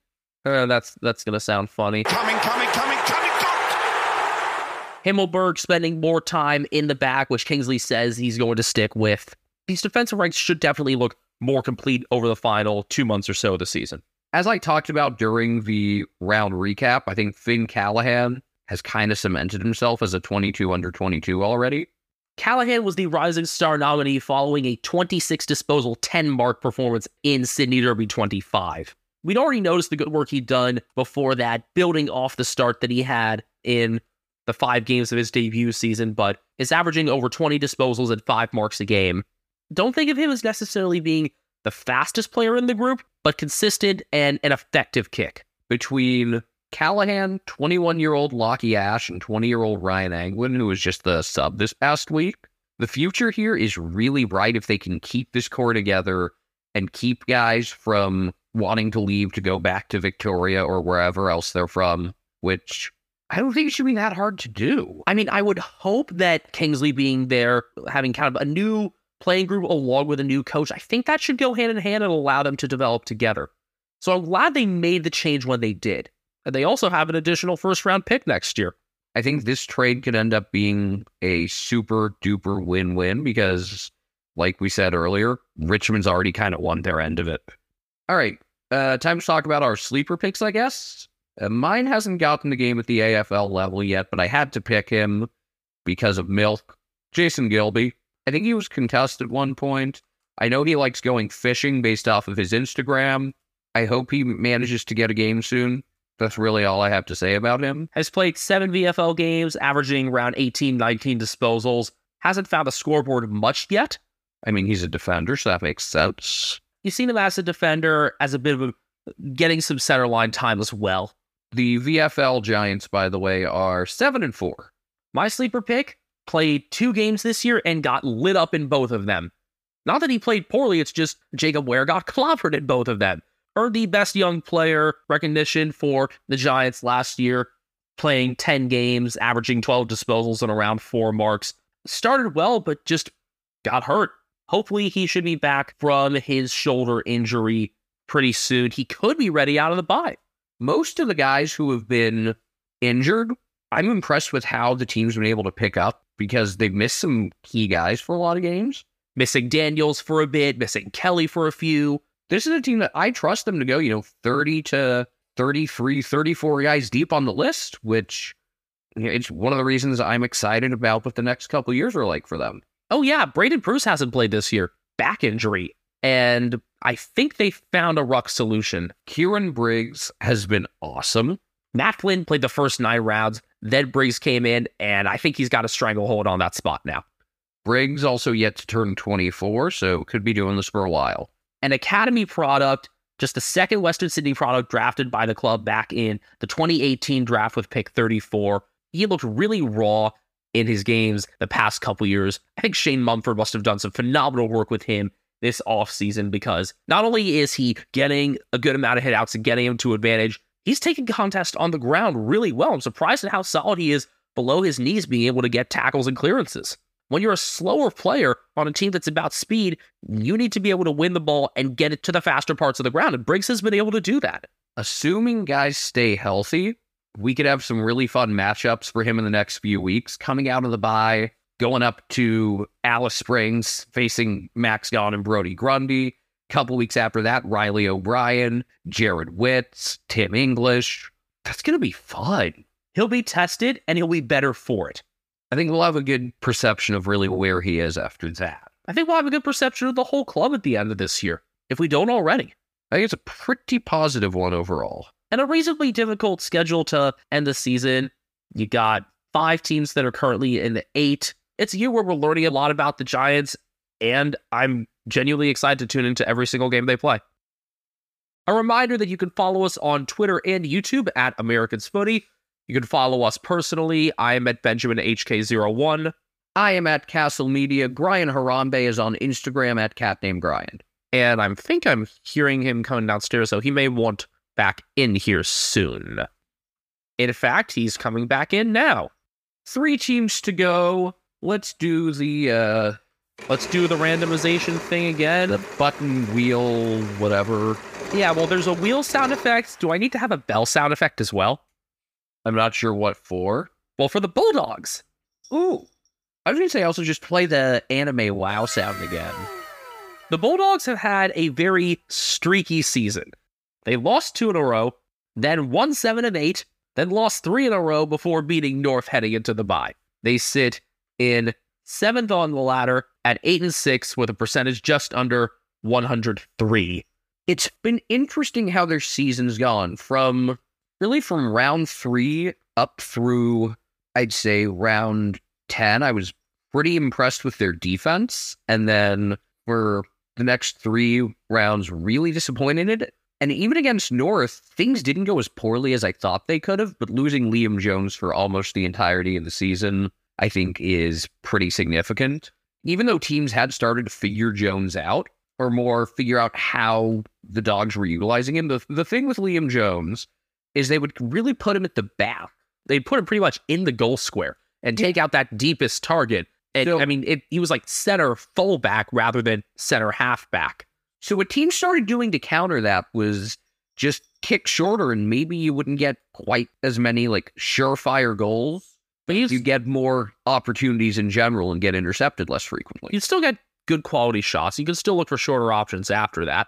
Uh, that's that's gonna sound funny. Coming, coming, coming, coming, got! Himmelberg spending more time in the back, which Kingsley says he's going to stick with. These defensive ranks should definitely look more complete over the final two months or so of the season. As I talked about during the round recap, I think Finn Callaghan has kind of cemented himself as a 22 under 22 already. Callaghan was the Rising Star nominee following a 26 disposal 10 mark performance in Sydney Derby 25. We'd already noticed the good work he'd done before that, building off the start that he had in the five games of his debut season, but is averaging over 20 disposals and five marks a game. Don't think of him as necessarily being the fastest player in the group, but consistent and an effective kick. Between Callaghan, 21 year old Lachie Ash, and 20 year old Ryan Angwin, who was just the sub this past week, the future here is really bright if they can keep this core together and keep guys from wanting to leave to go back to Victoria or wherever else they're from, which I don't think it should be that hard to do. I mean, I would hope that Kingsley being there, having kind of a new playing group along with a new coach, I think that should go hand in hand and allow them to develop together. So I'm glad they made the change when they did. And they also have an additional first round pick next year. I think this trade could end up being a super duper win win because, like we said earlier, Richmond's already kind of won their end of it. All right, uh, time to talk about our sleeper picks, I guess. Uh, mine hasn't gotten the game at the AFL level yet, but I had to pick him because of Milk. Jason Gilby. I think he was contested at one point. I know he likes going fishing based off of his Instagram. I hope he manages to get a game soon. That's really all I have to say about him. Has played seven VFL games, averaging around 18, 19 disposals. Hasn't found a scoreboard much yet. I mean, he's a defender, so that makes sense. You've seen him as a defender, as a bit of a getting some center line time as well. The VFL Giants, by the way, are seven and four. My sleeper pick played two games this year and got lit up in both of them. Not that he played poorly, it's just Jacob Wehr got <laughs> clobbered in both of them. Earned the best young player recognition for the Giants last year, playing 10 games, averaging 12 disposals and around four marks. Started well, but just got hurt. Hopefully, he should be back from his shoulder injury pretty soon. He could be ready out of the bye. Most of the guys who have been injured, I'm impressed with how the team's been able to pick up because they've missed some key guys for a lot of games. Missing Daniels for a bit, missing Kelly for a few. This is a team that I trust them to go, you know, 30 to 33, 34 guys deep on the list, which it's one of the reasons I'm excited about what the next couple years are like for them. Oh, yeah, Braydon Preuss hasn't played this year. Back injury. And I think they found a ruck solution. Kieran Briggs has been awesome. Matt Flynn played the first nine rounds. Then Briggs came in, and I think he's got a stranglehold on that spot now. Briggs also yet to turn 24, so could be doing this for a while. An academy product, just the second Western Sydney product drafted by the club back in the 2018 draft with pick 34. He looked really raw in his games the past couple years. I think Shane Mumford must have done some phenomenal work with him this offseason because not only is he getting a good amount of hitouts and getting him to advantage, he's taking contest on the ground really well. I'm surprised at how solid he is below his knees being able to get tackles and clearances. When you're a slower player on a team that's about speed, you need to be able to win the ball and get it to the faster parts of the ground. And Briggs has been able to do that. Assuming guys stay healthy, we could have some really fun matchups for him in the next few weeks. Coming out of the bye, going up to Alice Springs, facing Max Gawn and Brodie Grundy. Couple weeks after that, Riley O'Brien, Jarrod Witts, Tim English. That's going to be fun. He'll be tested and he'll be better for it. I think we'll have a good perception of really where he is after that. I think we'll have a good perception of the whole club at the end of this year, if we don't already. I think it's a pretty positive one overall. And a reasonably difficult schedule to end the season. You got five teams that are currently in the eight. It's a year where we're learning a lot about the Giants, and I'm genuinely excited to tune into every single game they play. A reminder that you can follow us on Twitter and YouTube at Americans Footy. You can follow us personally. I am at Benjamin HK01. I am at Castle Media. Brian Harambe is on Instagram at cat named Brian. And I think I'm hearing him coming downstairs, so he may want back in here soon. In fact, he's coming back in now. Three teams to go. Let's do the uh let's do the randomization thing again. The button wheel, whatever. Yeah, well there's a wheel sound effect. Do I need to have a bell sound effect as well? I'm not sure what for. Well, for the Bulldogs. Ooh. I was gonna say also just play the anime WoW sound again. The Bulldogs have had a very streaky season. They lost two in a row, then won seven and eight, then lost three in a row before beating North heading into the bye. They sit in seventh on the ladder at eight and six with a percentage just under 103. It's been interesting how their season's gone from really from round three up through, I'd say, round 10. I was pretty impressed with their defense. And then for the next three rounds, really disappointed. And even against North, things didn't go as poorly as I thought they could have, but losing Liam Jones for almost the entirety of the season, I think, is pretty significant. Even though teams had started to figure Jones out, or more figure out how the dogs were utilizing him, the, the thing with Liam Jones is they would really put him at the back. They'd put him pretty much in the goal square and take out that deepest target. And So- I mean, it, he was like center fullback rather than center halfback. So what teams started doing to counter that was just kick shorter, and maybe you wouldn't get quite as many like surefire goals, but you get more opportunities in general and get intercepted less frequently. You'd still get good quality shots. You can still look for shorter options after that.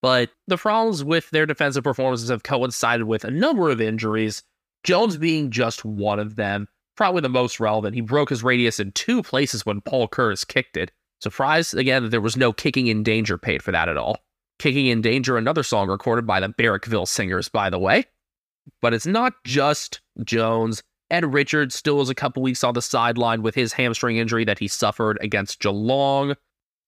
But the problems with their defensive performances have coincided with a number of injuries, Jones being just one of them. Probably the most relevant. He broke his radius in two places when Paul Curtis kicked it. Surprised again that there was no kicking in danger paid for that at all. Kicking in danger, another song recorded by the Barrackville Singers, by the way. But it's not just Jones. Ed Richards still is a couple weeks on the sideline with his hamstring injury that he suffered against Geelong.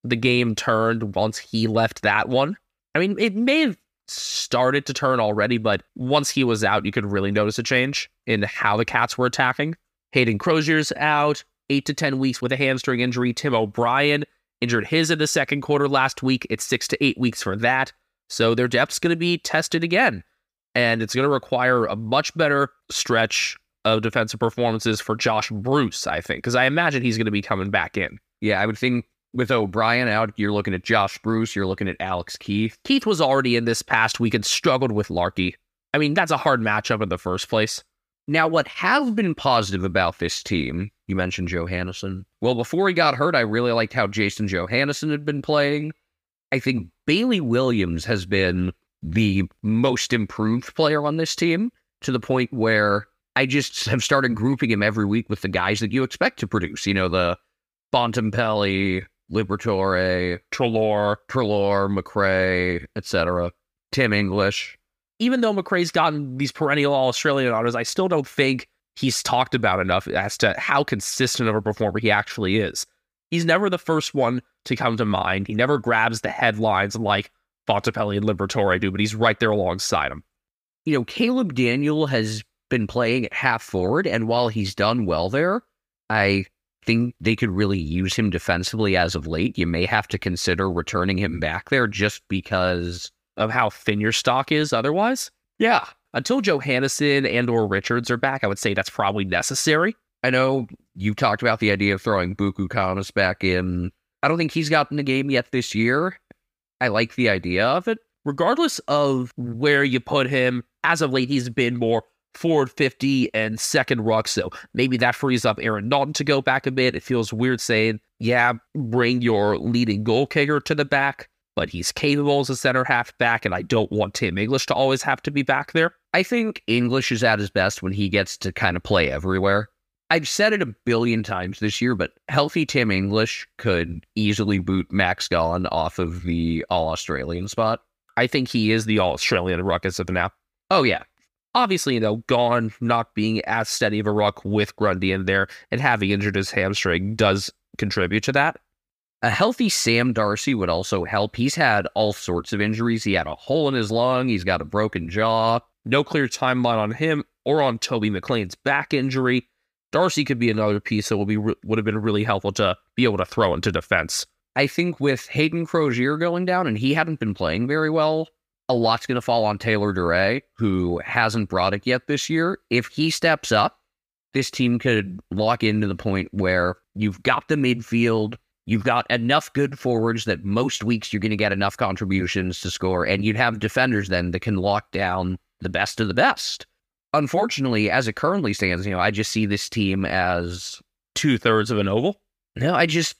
The game turned once he left that one. I mean, it may have started to turn already, but once he was out, you could really notice a change in how the Cats were attacking. Hayden Crozier's out, eight to 10 weeks with a hamstring injury. Tim O'Brien injured his in the second quarter last week. It's six to eight weeks for that. So their depth's going to be tested again. And it's going to require a much better stretch of defensive performances for Josh Bruce, I think, because I imagine he's going to be coming back in. Yeah, I would think with O'Brien out, you're looking at Josh Bruce, you're looking at Alex Keith. Keith was already in this past week and struggled with Larkey. I mean, that's a hard matchup in the first place. Now, what has been positive about this team, you mentioned Johannisen. Well, before he got hurt, I really liked how Jason Johannisen had been playing. I think Bailey Williams has been the most improved player on this team to the point where I just have started grouping him every week with the guys that you expect to produce. You know, the Bontempelli, Liberatore, Treloar, Treloar, McRae, etc. Tim English. even though McRae's gotten these perennial All Australian honors, I still don't think he's talked about enough as to how consistent of a performer he actually is. He's never the first one to come to mind. He never grabs the headlines like Bontempelli and Liberatore do, but he's right there alongside him. you know, Caleb Daniel has been playing at half forward, and while he's done well there, I think they could really use him defensively as of late. You may have to consider returning him back there just because. Of how thin your stock is otherwise. Yeah, Until Johannisen and or Richards are back, I would say that's probably necessary. I know you talked about the idea of throwing Buku Khamis back in. I don't think he's gotten a game yet this year. I like the idea of it. regardless of where you put him, as of late, he's been more forward 50 and second ruck. So maybe that frees up Aaron Naughton to go back a bit. It feels weird saying, yeah, bring your leading goal kicker to the back, but he's capable as a center half back, and I don't want Tim English to always have to be back there. I think English is at his best when he gets to kind of play everywhere. I've said it a billion times this year, but healthy Tim English could easily boot Max Gawn off of the All Australian spot. I think he is the All Australian ruck as of now. Oh, yeah. Obviously, you know, Gawn, not being as steady of a ruck with Grundy in there and having injured his hamstring does contribute to that. A healthy Sam Darcy would also help. He's had all sorts of injuries. He had a hole in his lung, he's got a broken jaw. No clear timeline on him or on Toby McLean's back injury. Darcy could be another piece that will be would have been really helpful to be able to throw into defense. I think with Hayden Crozier going down and he hadn't been playing very well, a lot's going to fall on Taylor Duryea, who hasn't brought it yet this year. If he steps up, this team could lock into the point where you've got the midfield, you've got enough good forwards that most weeks you're going to get enough contributions to score, and you'd have defenders then that can lock down the best of the best. Unfortunately, as it currently stands, you know, I just see this team as Two thirds of an oval. no, I just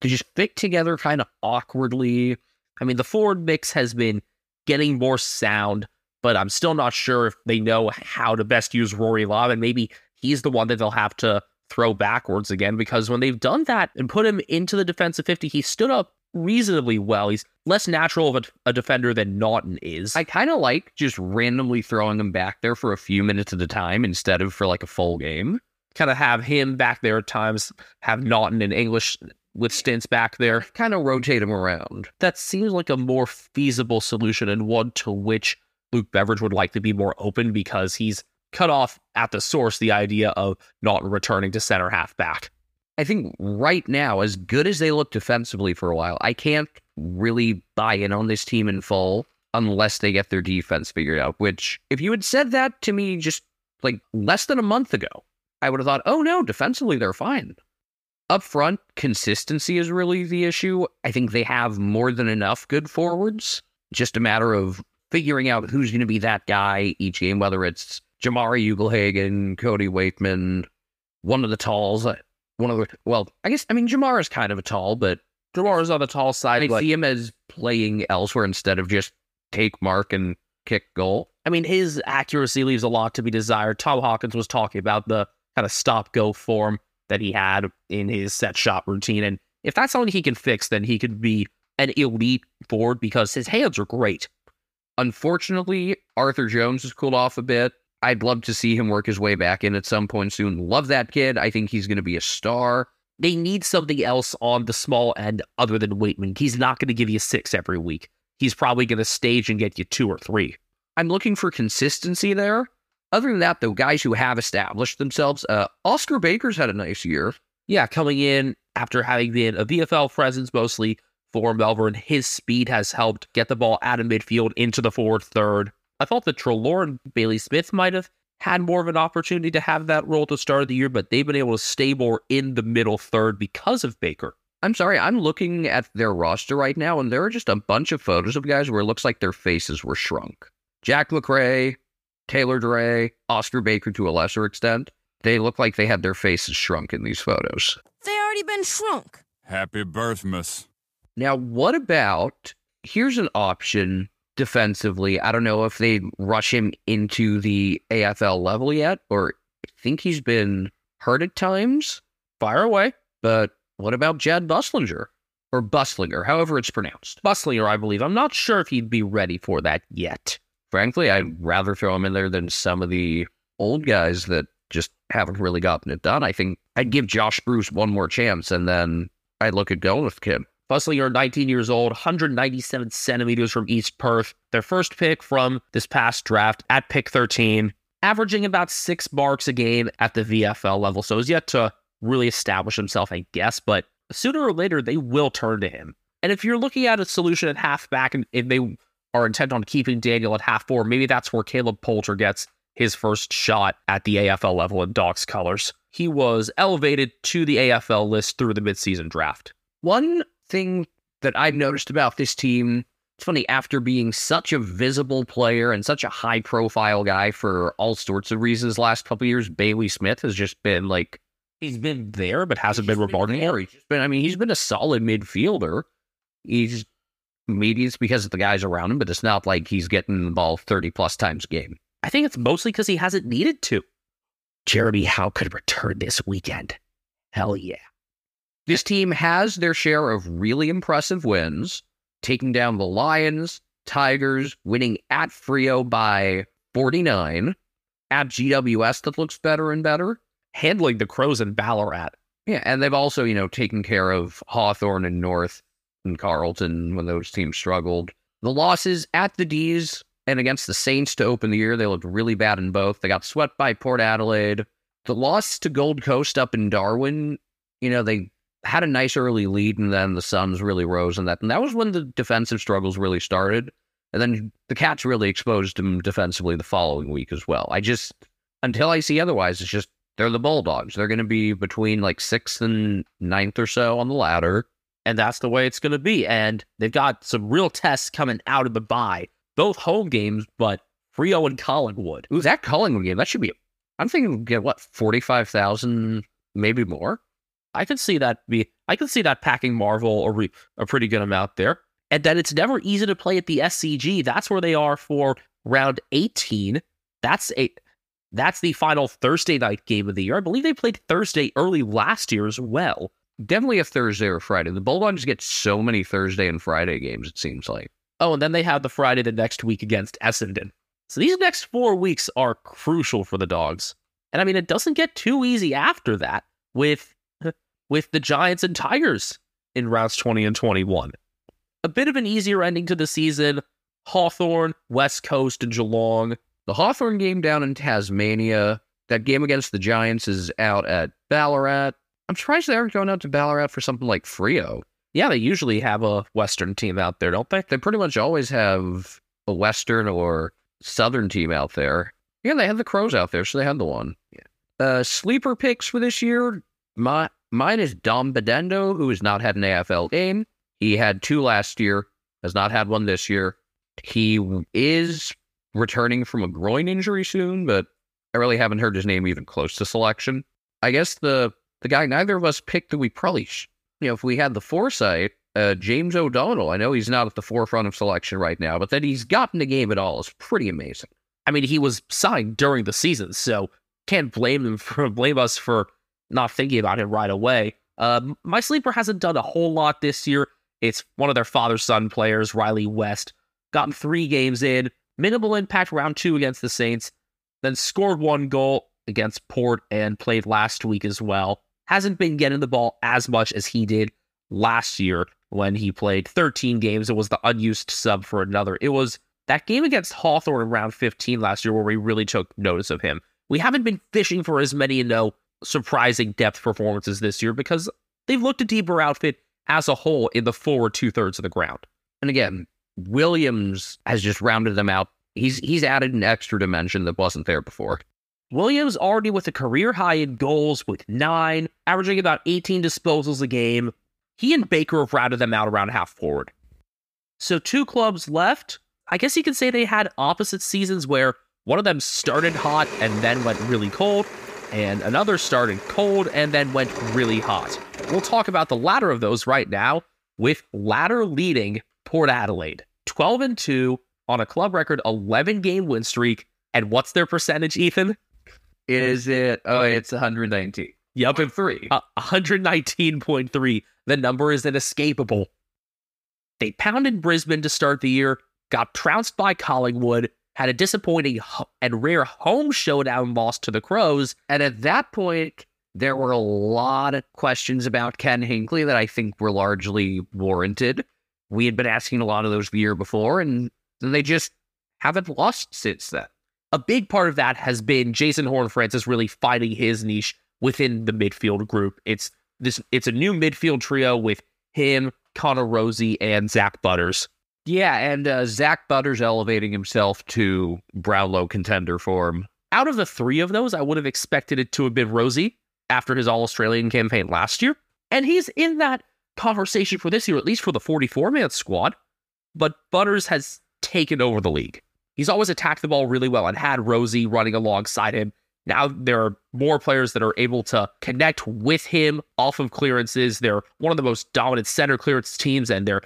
they just fit together kind of awkwardly. I mean, the forward mix has been getting more sound, but I'm still not sure if they know how to best use Rory Lobb, and maybe he's the one that they'll have to throw backwards again because when they've done that and put him into the defensive 50, he stood up reasonably well. He's less natural of a, a defender than Naughton is. I kind of like just randomly throwing him back there for a few minutes at a time instead of for like a full game. kind of have him back there at times, have Naughton and English with stints back there. Kind of rotate him around. That seems like a more feasible solution and one to which Luke Beveridge would like to be more open because he's cut off at the source the idea of not returning to center half back. I think right now, as good as they look defensively for a while, I can't really buy in on this team in full unless they get their defense figured out. Which, if you had said that to me just like less than a month ago, I would have thought, oh no, defensively they're fine. Up front, consistency is really the issue. I think they have more than enough good forwards. Just a matter of figuring out who's going to be that guy each game, whether it's Jamarra Ugle-Hagan, Cody Weightman, one of the talls, uh, one of the, well, I guess, I mean, Jamar is kind of a tall, but Jamar's on the tall side, I see him as playing elsewhere instead of just take mark and kick goal. I mean, his accuracy leaves a lot to be desired. Tom Hawkins was talking about the kind of stop go form that he had in his set shot routine. And if that's something he can fix, then he could be an elite forward because his hands are great. Unfortunately, Arthur Jones has cooled off a bit. I'd love to see him work his way back in at some point soon. Love that kid. I think he's going to be a star. They need something else on the small end other than Weightman. He's not going to give you six every week. He's probably going to stage and get you two or three. I'm looking for consistency there. Other than that, though, guys who have established themselves, uh, Oscar Baker's had a nice year. Yeah, coming in after having been a VFL presence mostly for Melbourne, his speed has helped get the ball out of midfield into the forward third. I thought that Treloar and Bailey Smith might have had more of an opportunity to have that role to start of the year, but they've been able to stay more in the middle third because of Baker. I'm sorry, I'm looking at their roster right now, and there are just a bunch of photos of guys where it looks like their faces were shrunk. Jack Macrae, Taylor Duryea, Oscar Baker to a lesser extent. They look like they had their faces shrunk in these photos. They already been shrunk. Happy birthmas. Now, what about here's an option defensively. I don't know if they rush him into the AFL level yet, or I think he's been hurt at times. Fire away. But what about Jedd Busslinger? Or Busslinger, however it's pronounced. Busslinger, I believe. I'm not sure if he'd be ready for that yet. Frankly, I'd rather throw him in there than some of the old guys that just haven't really gotten it done. I think I'd give Josh Bruce one more chance and then I'd look at going with the kid. Busslinger, 19 years old, 197 centimeters from East Perth. Their first pick from this past draft at pick 13, averaging about six marks a game at the VFL level. So he's yet to really establish himself, I guess, but sooner or later they will turn to him. And if you're looking at a solution at halfback and if they are intent on keeping Daniel at half four, maybe that's where Caleb Poulter gets his first shot at the AFL level in Docs colors. He was elevated to the AFL list through the midseason draft. One thing that I've noticed about this team, it's funny, after being such a visible player and such a high profile guy for all sorts of reasons last couple years, Bailey Smith has just been like He's been there, but hasn't been remarkable. just been I mean, he's been a solid midfielder. He's maybe it's because of the guys around him, but it's not like he's getting the ball 30 plus times a game. I think it's mostly because he hasn't needed to. Jeremy Howe could return this weekend. Hell yeah. This team has their share of really impressive wins, taking down the Lions, Tigers, winning at Freo by 49. At GWS, that looks better and better. Handling the Crows in Ballarat. Yeah, and they've also, you know, taken care of Hawthorne and North and Carlton when those teams struggled. The losses at the D's and against the Saints to open the year, they looked really bad in both. They got swept by Port Adelaide. The loss to Gold Coast up in Darwin, you know, they had a nice early lead and then the Suns really rose in that. And that was when the defensive struggles really started. And then the Cats really exposed them defensively the following week as well. I just, until I see otherwise, it's just they're the Bulldogs. They're going to be between like sixth and ninth or so on the ladder. And that's the way it's going to be. And they've got some real tests coming out of the bye, both home games, but Freo and Collingwood. Ooh, that Collingwood game, that should be, I'm thinking, get what, 45,000, maybe more? I could see that be, I could see that packing Marvel a, re, a pretty good amount there. And then it's never easy to play at the SCG. That's where they are for round 18. That's a, that's the final Thursday night game of the year. I believe they played Thursday early last year as well. Definitely a Thursday or Friday. The Bulldogs get so many Thursday and Friday games, it seems like. Oh, and then they have the Friday the next week against Essendon. So these next four weeks are crucial for the Dogs. And I mean, it doesn't get too easy after that with <laughs> with the Giants and Tigers in rounds 20 and 21. A bit of an easier ending to the season. Hawthorn, West Coast, and Geelong. The Hawthorn game down in Tasmania, that game against the Giants is out at Ballarat. I'm surprised they aren't going out to Ballarat for something like Freo. Yeah, they usually have a Western team out there, don't they? They pretty much always have a Western or Southern team out there. Yeah, they had the Crows out there, so they had the one. Yeah. Uh, sleeper picks for this year. My mine is Dom Bedendo, who has not had an AFL game. He had two last year, has not had one this year. He is returning from a groin injury soon, but I really haven't heard his name even close to selection. I guess the the guy neither of us picked that we probably, sh- you know, if we had the foresight, uh, James O'Donnell. I know he's not at the forefront of selection right now, but that he's gotten the game at all is pretty amazing. I mean, he was signed during the season, so can't blame him <laughs> for blame us for not thinking about him right away. Uh, my sleeper hasn't done a whole lot this year. It's one of their father son players, Riley West. Gotten three games in, minimal impact round two against the Saints, then scored one goal against Port and played last week as well. Hasn't been getting the ball as much as he did last year when he played 13 games. It was the unused sub for another. It was that game against Hawthorn in round 15 last year where we really took notice of him. We haven't been fishing for as many, you know, surprising depth performances this year because they've looked a deeper outfit as a whole in the forward two thirds of the ground. And again, Williams has just rounded them out. He's he's added an extra dimension that wasn't there before. Williams already with a career high in goals with nine, averaging about 18 disposals a game. He and Baker have routed them out around half forward. So two clubs left. I guess you could say they had opposite seasons where one of them started hot and then went really cold, and another started cold and then went really hot. We'll talk about the latter of those right now, with ladder leading Port Adelaide, 12 and 2 on a club record 11 game win streak. And what's their percentage, Ethan? Is it? Oh, it's 119. Yep, and three. Uh, 119.3. The number is inescapable. They pounded Brisbane to start the year, got trounced by Collingwood, had a disappointing and rare home showdown loss to the Crows. And at that point, there were a lot of questions about Ken Hinkley that I think were largely warranted. We had been asking a lot of those the year before, and they just haven't lost since then. A big part of that has been Jason Horne-Francis really finding his niche within the midfield group. It's this it's a new midfield trio with him, Connor Rozee, and Zach Butters. Yeah, and uh, Zach Butters elevating himself to Brownlow contender form. Out of the three of those, I would have expected it to have been Rozee after his All Australian campaign last year. And he's in that conversation for this year, at least for the 44 man squad. But Butters has taken over the league. He's always attacked the ball really well and had Rozee running alongside him. Now there are more players that are able to connect with him off of clearances. They're one of the most dominant center clearance teams, and they're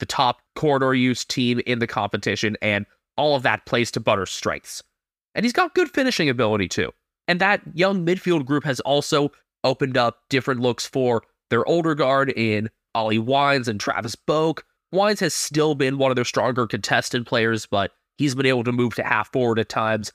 the top corridor use team in the competition. And all of that plays to Butters' strengths. And he's got good finishing ability too. And that young midfield group has also opened up different looks for their older guard in Ollie Wines and Travis Boak. Wines has still been one of their stronger contested players, but He's been able to move to half forward at times.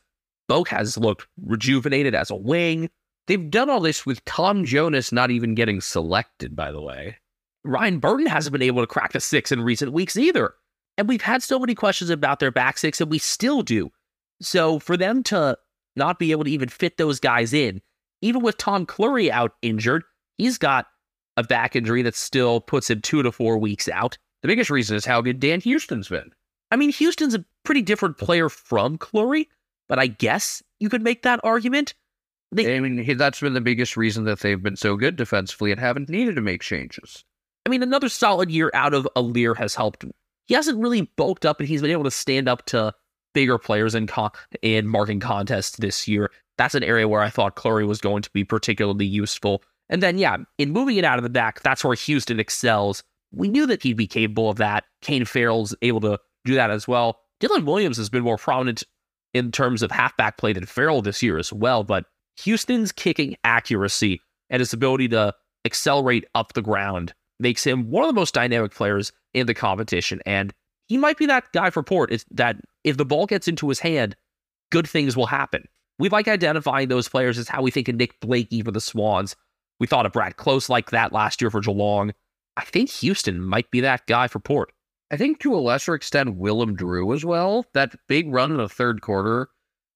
Boak has looked rejuvenated as a wing. They've done all this with Tom Jonas not even getting selected, by the way. Ryan Burton hasn't been able to crack the six in recent weeks either. And we've had so many questions about their back six, and we still do. So for them to not be able to even fit those guys in, even with Tom Clurey out injured, he's got a back injury that still puts him two to four weeks out. The biggest reason is how good Dan Houston's been. I mean, Houston's a pretty different player from Clurey, but I guess you could make that argument. They, I mean, that's been the biggest reason that they've been so good defensively and haven't needed to make changes. I mean, another solid year out of Aliir has helped. He hasn't really bulked up, and he's been able to stand up to bigger players in con- in marking contests this year. That's an area where I thought Clurey was going to be particularly useful. And then, yeah, in moving it out of the back, that's where Houston excels. We knew that he'd be capable of that. Kane Farrell's able to do that as well. Dylan Williams has been more prominent in terms of halfback play than Farrell this year as well, but Houston's kicking accuracy and his ability to accelerate up the ground makes him one of the most dynamic players in the competition. And he might be that guy for Port. Is that if the ball gets into his hand, good things will happen. We like identifying those players as how we think of Nick Blakey for the Swans. We thought of Brad Close like that last year for Geelong. I think Houston might be that guy for Port. I think to a lesser extent, Willem Drew as well. That big run in the third quarter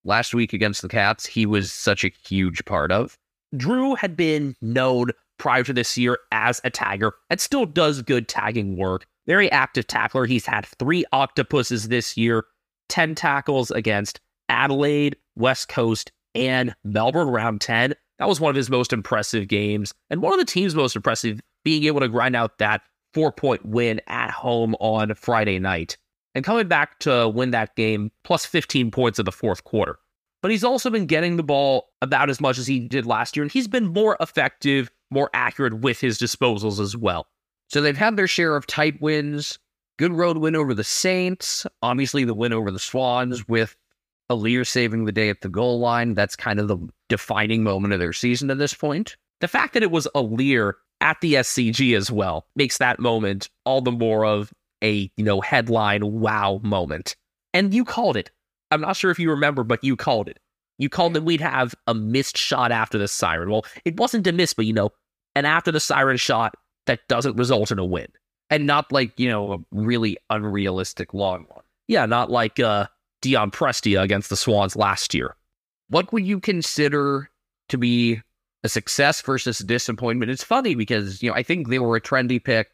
last week against the Cats, he was such a huge part of. Drew had been known prior to this year as a tagger and still does good tagging work. Very active tackler. He's had three octopuses this year, 10 tackles against Adelaide, West Coast, and Melbourne round 10. That was one of his most impressive games and one of the team's most impressive, being able to grind out that four point win at home on Friday night and coming back to win that game plus 15 points in the fourth quarter. But he's also been getting the ball about as much as he did last year, and he's been more effective, more accurate with his disposals as well. So they've had their share of tight wins. Good road win over the Saints. Obviously, the win over the Swans with Aliir saving the day at the goal line. That's kind of the defining moment of their season at this point. The fact that it was Aliir at the SCG as well makes that moment all the more of a, you know, headline wow moment. And you called it. I'm not sure if you remember, but you called it. You called that we'd have a missed shot after the siren. Well, it wasn't a miss, but you know, an after the siren shot that doesn't result in a win. And not like, you know, a really unrealistic long one. Yeah, not like uh Dion Prestia against the Swans last year. What would you consider to be a success versus disappointment? It's funny because, you know, I think they were a trendy pick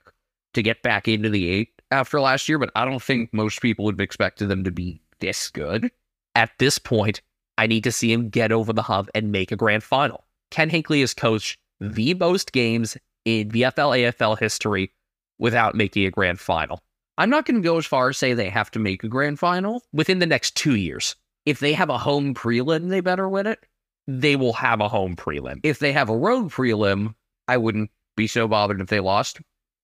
to get back into the eight after last year, but I don't think most people would have expected them to be this good. At this point, I need to see him get over the hump and make a grand final. Ken Hinkley has coached the most games in VFL AFL history without making a grand final I'm not going to go as far as say they have to make a grand final. within the next two years. If they have a home prelim, they better win it. They will have a home prelim. If they have a road prelim, I wouldn't be so bothered if they lost.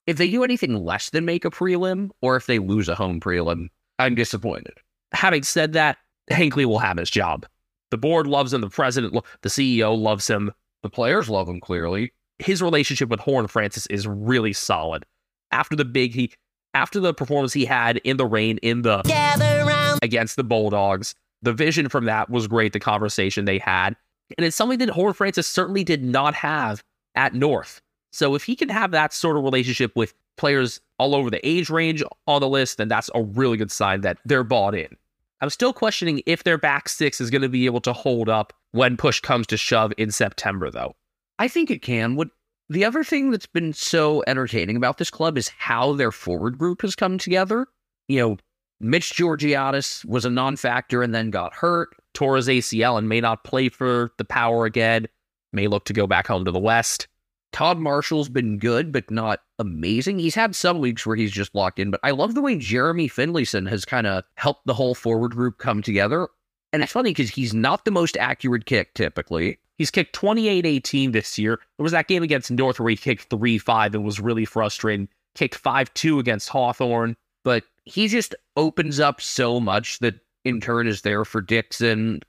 If they do anything less than make a prelim, or if they lose a home prelim, I'm disappointed. Having said that, Hinkley will have his job. The board loves him. The president, lo- the CEO loves him. The players love him clearly. His relationship with Horne-Francis is really solid. After the big he, after the performance he had in the rain in the against the Bulldogs, the vision from that was great. The conversation they had, and it's something that Horne-Francis certainly did not have at North. So if he can have that sort of relationship with players all over the age range on the list, then that's a really good sign that they're bought in. I'm still questioning if their back six is going to be able to hold up when push comes to shove in September, though. I think it can. What the other thing that's been so entertaining about this club is how their forward group has come together. You know, Mitch Georgiadis was a non-factor and then got hurt. Tore his ACL and may not play for the Power again, may look to go back home to the West. Todd Marshall's been good, but not amazing. He's had some weeks where he's just locked in, but I love the way Jeremy Finlayson has kind of helped the whole forward group come together. And it's funny because he's not the most accurate kick typically. He's kicked 28 18 this year. There was that game against North where he kicked 3 5 and was really frustrating. Kicked 5 2 against Hawthorn. but he just opens up so much that in turn is there for Dixon,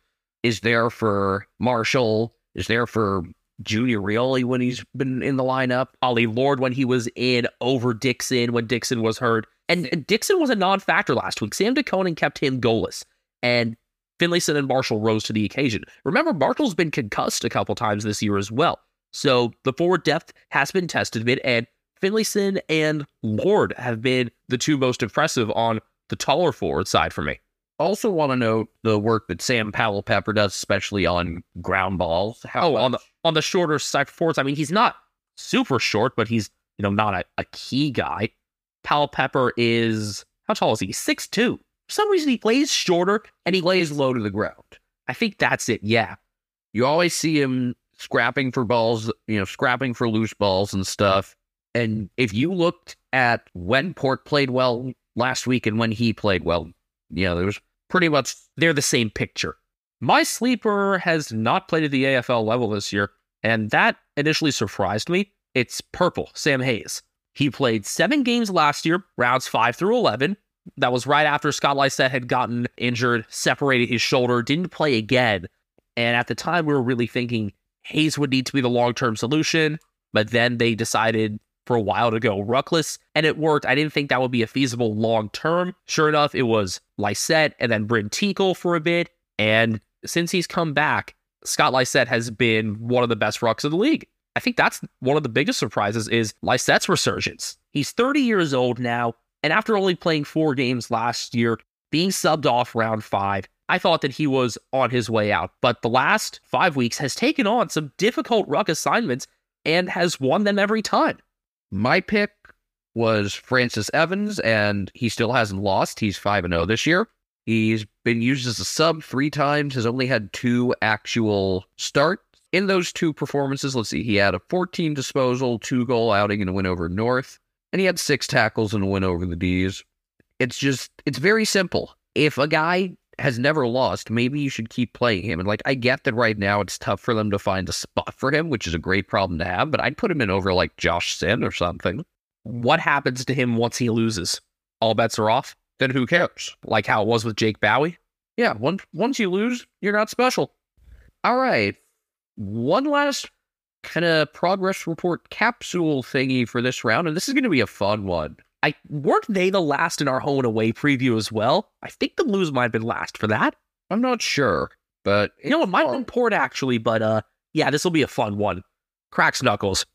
is there for Marshall, is there for Junior Rioli when he's been in the lineup. Ollie Lord when he was in over Dixon when Dixon was hurt. And, and Dixon was a non-factor last week. Sam De Koning kept him goalless, and Finlayson and Marshall rose to the occasion. Remember, Marshall's been concussed a couple times this year as well. So the forward depth has been tested a bit, and Finlayson and Lord have been the two most impressive on the taller forward side for me. Also, want to note the work that Sam Powell Pepper does, especially on ground balls. How Oh, on the on the shorter side forwards. I mean, he's not super short, but he's you know not a, a key guy. Powell Pepper is how tall is he? Six two. For some reason, he plays shorter and he lays low to the ground. I think that's it. Yeah. You always see him scrapping for balls, you know, scrapping for loose balls and stuff. And if you looked at when Port played well last week and when he played well, you know, there was pretty much they're the same picture. My sleeper has not played at the AFL level this year, and that initially surprised me. It's purple, Sam Hayes. He played seven games last year, rounds five through 11. That was right after Scott Lycett had gotten injured, separated his shoulder, didn't play again. And at the time, we were really thinking Hayes would need to be the long term solution. But then they decided for a while to go Ruckless, and it worked. I didn't think that would be a feasible long term. Sure enough, it was Lycett and then Bryn Teakle for a bit. And since he's come back, Scott Lycett has been one of the best rucks of the league. I think that's one of the biggest surprises is Lycett's resurgence. He's 30 years old now, and after only playing four games last year, being subbed off round five, I thought that he was on his way out. But the last five weeks has taken on some difficult ruck assignments and has won them every time. My pick was Francis Evans, and he still hasn't lost. He's 5 0 this year. He's been used as a sub three times, has only had two actual starts. In those two performances, let's see, he had a 14 disposal, two goal outing, and a win over North, and he had six tackles and a win over the D's. It's just, it's very simple. If a guy has never lost, maybe you should keep playing him. And like, I get that right now it's tough for them to find a spot for him, which is a great problem to have, but I'd put him in over like Josh Sinn or something. What happens to him once he loses? All bets are off? Then who cares? Like how it was with Jake Bowey? Yeah, once once you lose, you're not special. All right. One last kind of progress report capsule thingy for this round, and this is going to be a fun one. I weren't they the last in our home and away preview as well? I think the Blues might have been last for that. I'm not sure, but You know, it might have been Port actually, but uh, yeah, this will be a fun one. Cracks knuckles.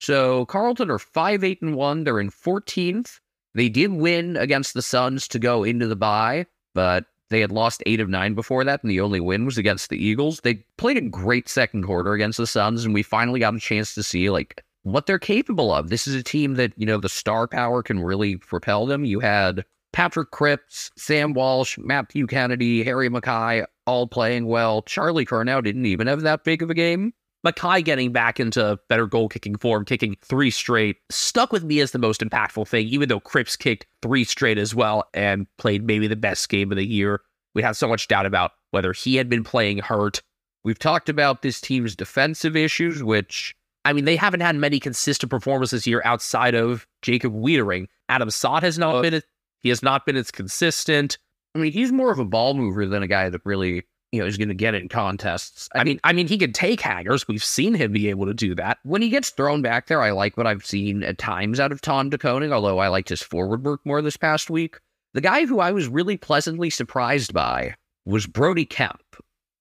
So Carlton are five eight and one. They're in 14th. They did win against the Suns to go into the bye, but they had lost eight of nine before that, and the only win was against the Eagles. They played a great second quarter against the Suns, and we finally got a chance to see like what they're capable of. This is a team that, you know, the star power can really propel them. You had Patrick Cripps, Sam Walsh, Matthew Kennedy, Harry McKay all playing well. Charlie Curnow didn't even have that big of a game. McKay getting back into better goal kicking form, kicking three straight, stuck with me as the most impactful thing, even though Cripps kicked three straight as well and played maybe the best game of the year. We had so much doubt about whether he had been playing hurt. We've talked about this team's defensive issues, which I mean, they haven't had many consistent performances here outside of Jacob Weitering. Adam Saad has not Uh, been he has not been as consistent. I mean, he's more of a ball mover than a guy that really, you know, is going to get in contests. I mean, I mean, he can take hangers. We've seen him be able to do that. when he gets thrown back there, I like what I've seen at times out of Tom De Koning, although I liked his forward work more this past week. The guy who I was really pleasantly surprised by was Brodie Kemp.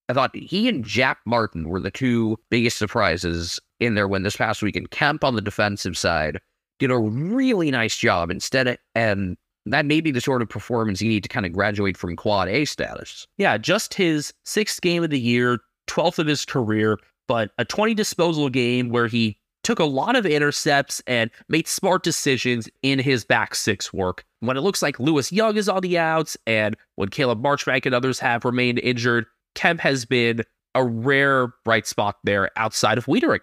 I thought he and Jack Martin were the two biggest surprises in their win this past week, and Kemp on the defensive side did a really nice job instead of, and that may be the sort of performance you need to kind of graduate from quad A status. Yeah, just his sixth game of the year, 12th of his career, but a 20 disposal game where he took a lot of intercepts and made smart decisions in his back six work. When it looks like Lewis Young is on the outs and when Caleb Marchbank and others have remained injured, Kemp has been a rare bright spot there outside of Weitering.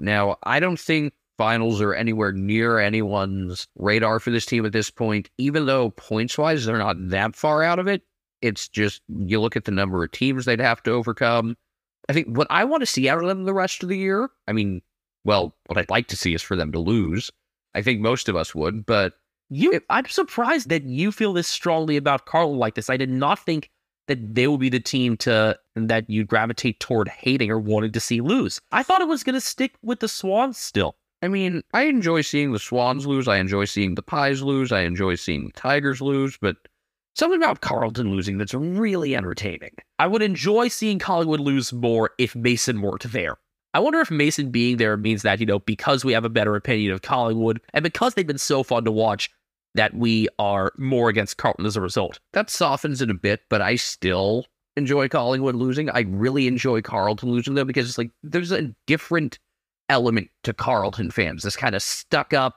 Now, I don't think finals are anywhere near anyone's radar for this team at this point, even though points wise, they're not that far out of it. It's just you look at the number of teams they'd have to overcome. I think what I want to see out of them the rest of the year, I mean, well, what I'd like to see is for them to lose. I think most of us would, but You, I'm surprised that you feel this strongly about Carlton like this. I did not think that they will be the team to that you'd gravitate toward hating or wanting to see lose. I thought it was going to stick with the Swans still. I mean, I enjoy seeing the Swans lose. I enjoy seeing the Pies lose. I enjoy seeing the Tigers lose. But something about Carlton losing that's really entertaining. I would enjoy seeing Collingwood lose more if Mason weren't there. I wonder if Mason being there means that, you know, because we have a better opinion of Collingwood and because they've been so fun to watch, that we are more against Carlton as a result. That softens it a bit, but I still enjoy Collingwood losing. I really enjoy Carlton losing though, because it's like there's a different element to Carlton fans. This kind of stuck up,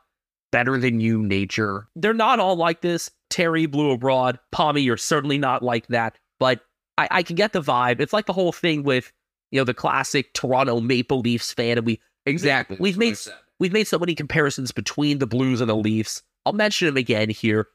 better than you nature. They're not all like this. Terry blew abroad. Pommy, you're certainly not like that. But I, I can get the vibe. It's like the whole thing with, you know, the classic Toronto Maple Leafs fan. And we Exactly. We've made we've made so many comparisons between the Blues and the Leafs. I'll mention them again here.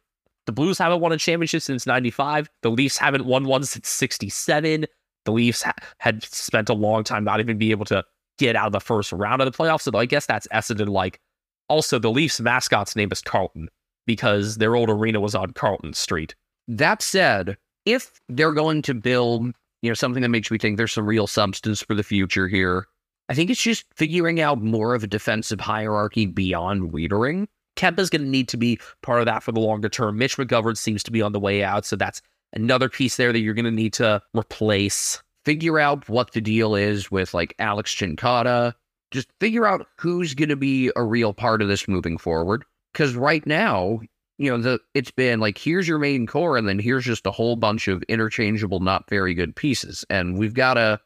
The Blues haven't won a championship since 95. The Leafs haven't won one since 67. The Leafs ha- had spent a long time not even be able to get out of the first round of the playoffs. So I guess that's Essendon like. Also, the Leafs mascot's name is Carlton because their old arena was on Carlton Street. That said, if they're going to build, you know, something that makes me think there's some real substance for the future here, I think it's just figuring out more of a defensive hierarchy beyond Weitering. Kempa's going to need to be part of that for the longer term. Mitch McGovern seems to be on the way out, so that's another piece there that you're going to need to replace. Figure out what the deal is with like Alex Cincotta. Just figure out who's going to be a real part of this moving forward. Because right now, you know, the it's been like here's your main core, and then here's just a whole bunch of interchangeable, not very good pieces, and we've got to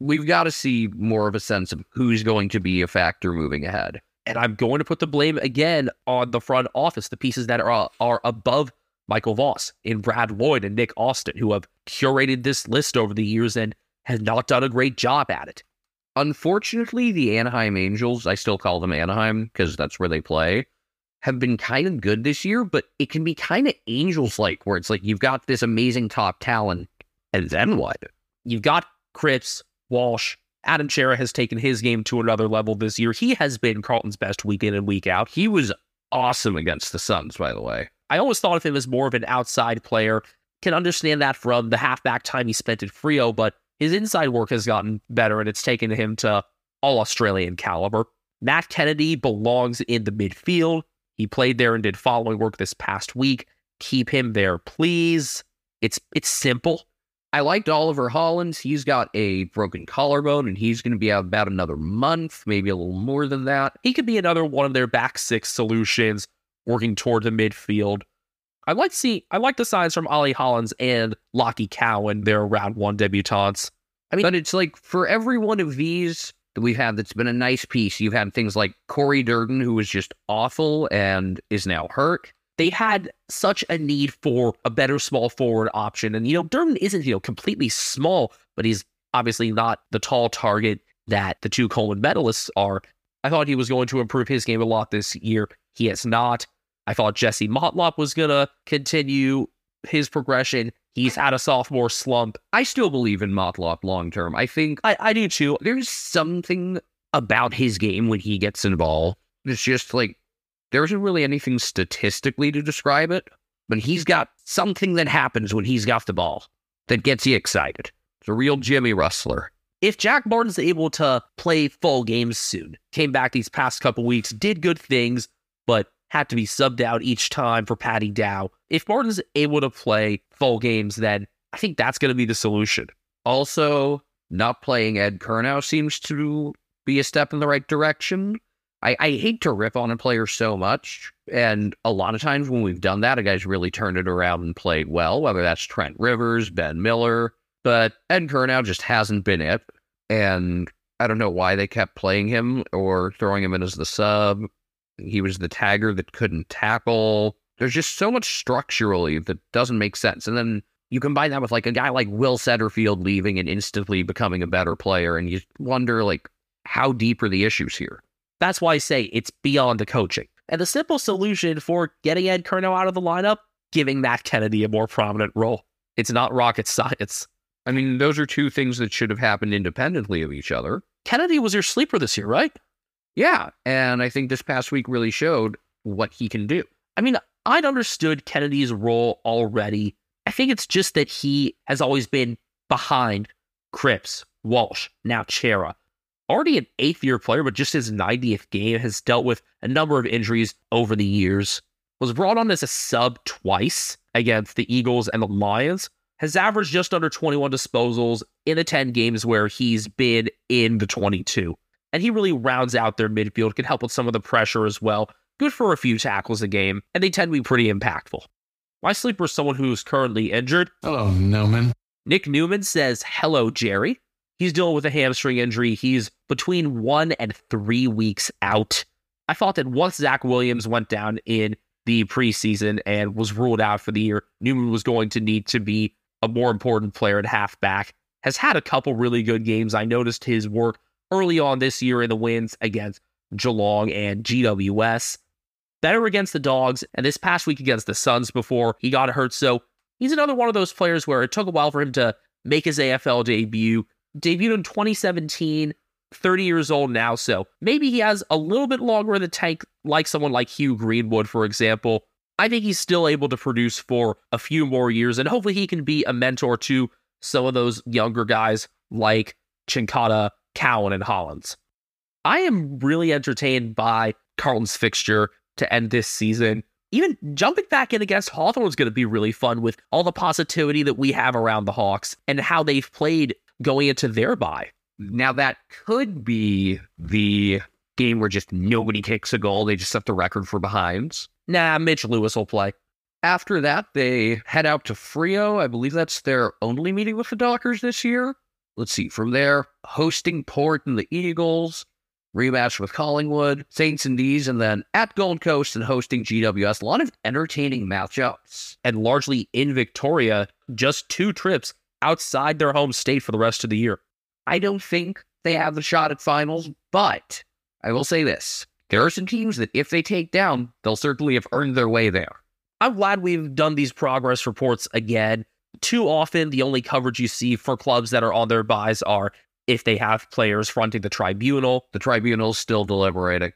we've got to see more of a sense of who's going to be a factor moving ahead. And I'm going to put the blame again on the front office, the pieces that are are above Michael Voss in Brad Lloyd and Nick Austin, who have curated this list over the years and have not done a great job at it. Unfortunately, the Anaheim Angels, I still call them Anaheim because that's where they play, have been kind of good this year, but it can be kind of Angels like, where it's like you've got this amazing top talent, and then what? You've got Cripps, Walsh, Adam Cerra has taken his game to another level this year. He has been Carlton's best week in and week out. He was awesome against the Suns, by the way. I always thought of him as more of an outside player. Can understand that from the halfback time he spent at Freo, but his inside work has gotten better and it's taken him to all Australian caliber. Matt Kennedy belongs in the midfield. He played there and did following work this past week. Keep him there, please. It's it's simple. I liked Oliver Hollins. He's got a broken collarbone and he's going to be out about another month, maybe a little more than that. He could be another one of their back six solutions working toward the midfield. I like see I like the signs from Ollie Hollins and Lachie Cowan, their round one debutantes. I mean, but it's like for every one of these that we've had that's been a nice piece, you've had things like Corey Durdin, who was just awful and is now hurt. They had such a need for a better small forward option. And, you know, Durdin isn't, you know, completely small, but he's obviously not the tall target that the two Coleman medalists are. I thought he was going to improve his game a lot this year. He has not. I thought Jesse Motlop was going to continue his progression. He's had a sophomore slump. I still believe in Motlop long term. I think I, I do too. there's something about his game when he gets involved. It's just like there isn't really anything statistically to describe it, but he's got something that happens when he's got the ball that gets you excited. It's a real Jimmy Rustler. If Jack Martin's able to play full games soon, came back these past couple weeks, did good things, but had to be subbed out each time for Paddy Dow. If Martin's able to play full games, then I think that's going to be the solution. Also, not playing Ed Curnow seems to be a step in the right direction. I, I hate to rip on a player so much. And a lot of times when we've done that, a guy's really turned it around and played well, whether that's Trent Rivers, Ben Miller. But Ed Curnow just hasn't been it. And I don't know why they kept playing him or throwing him in as the sub. He was the tagger that couldn't tackle. There's just so much structurally that doesn't make sense. And then you combine that with like a guy like Will Setterfield leaving and instantly becoming a better player, and you wonder like how deep are the issues here? That's why I say it's beyond the coaching. And the simple solution for getting Ed Curnow out of the lineup, giving Matt Kennedy a more prominent role. It's not rocket science. I mean, those are two things that should have happened independently of each other. Kennedy was your sleeper this year, right? Yeah, and I think this past week really showed what he can do. I mean, I'd understood Kennedy's role already. I think it's just that he has always been behind Cripps, Walsh, now Cerra. Already an eighth year player, but just his 90th game has dealt with a number of injuries over the years. Was brought on as a sub twice against the Eagles and the Lions. Has averaged just under 21 disposals in the 10 games where he's been in the 22. And he really rounds out their midfield, can help with some of the pressure as well. Good for a few tackles a game, and they tend to be pretty impactful. My sleeper is someone who's currently injured. Hello, Newman. Nick Newman says, Hello, Jerry. He's dealing with a hamstring injury. He's between one and three weeks out. I thought that once Zac Williams went down in the preseason and was ruled out for the year, Newman was going to need to be a more important player at halfback. Has had a couple really good games. I noticed his work early on this year in the wins against Geelong and GWS. Better against the Dogs, and this past week against the Suns before he got hurt. So he's another one of those players where it took a while for him to make his AFL debut. Debuted in 2017, 30 years old now. So maybe he has a little bit longer in the tank, like someone like Hugh Greenwood, for example. I think he's still able to produce for a few more years, and hopefully he can be a mentor to some of those younger guys like Cincotta, Cowan, and Hollins. I am really entertained by Carlton's fixture to end this season. Even jumping back in against Hawthorn is going to be really fun with all the positivity that we have around the Hawks and how they've played going into their bye. Now that could be the game where just nobody kicks a goal. They just set the record for behinds. Nah, Mitch Lewis will play. After that, they head out to Freo. I believe that's their only meeting with the Dockers this year. Let's see. From there, hosting Port and the Eagles, rematch with Collingwood, Saints and D's, and then at Gold Coast and hosting GWS. A lot of entertaining matchups. And largely in Victoria, just two trips outside their home state for the rest of the year. I don't think they have the shot at finals, but I will say this. There are some teams that if they take down, they'll certainly have earned their way there. I'm glad we've done these progress reports again. Too often, the only coverage you see for clubs that are on their buys are if they have players fronting the tribunal. The tribunal's still deliberating.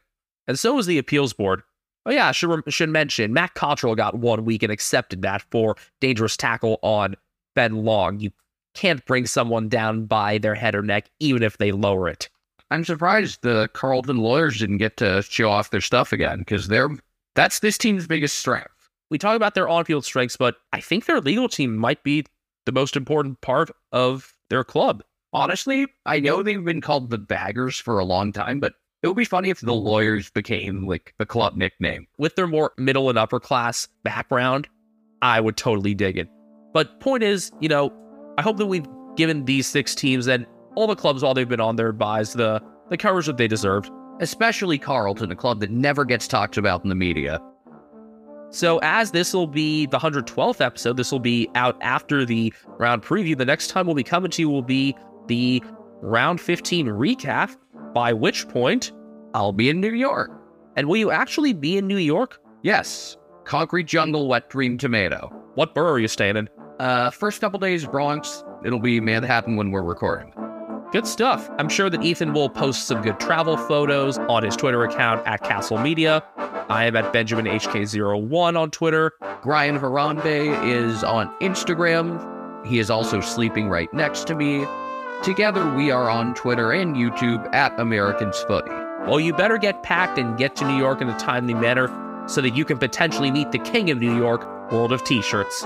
And so is the appeals board. Oh, yeah, I should, should mention Matt Cottrell got one week and accepted that for dangerous tackle on Ben Long. You can't bring someone down by their head or neck, even if they lower it. I'm surprised the Carlton lawyers didn't get to show off their stuff again because they're that's this team's biggest strength. We talk about their on-field strengths, but I think their legal team might be the most important part of their club. Honestly, I know they've been called the baggers for a long time, but it would be funny if the lawyers became like the club nickname. With their more middle and upper class background, I would totally dig it. But point is, you know, I hope that we've given these six teams and all the clubs while they've been on their buys the the coverage that they deserved. Especially Carlton, a club that never gets talked about in the media. So, as this will be the 112th episode, this will be out after the round preview. The next time we'll be coming to you will be the round 15 recap, by which point I'll be in New York. And will you actually be in New York? Yes. Concrete Jungle, Wet Dream Tomato. What borough are you staying in? Uh, first couple days, Bronx. It'll be Manhattan when we're recording. Good stuff. I'm sure that Ethan will post some good travel photos on his Twitter account at Castle Media. I am at Benjamin HK01 on Twitter. Brian Harambe is on Instagram. He is also sleeping right next to me. Together, we are on Twitter and YouTube at Americans Footy. Well, you better get packed and get to New York in a timely manner so that you can potentially meet the king of New York, World of T shirts.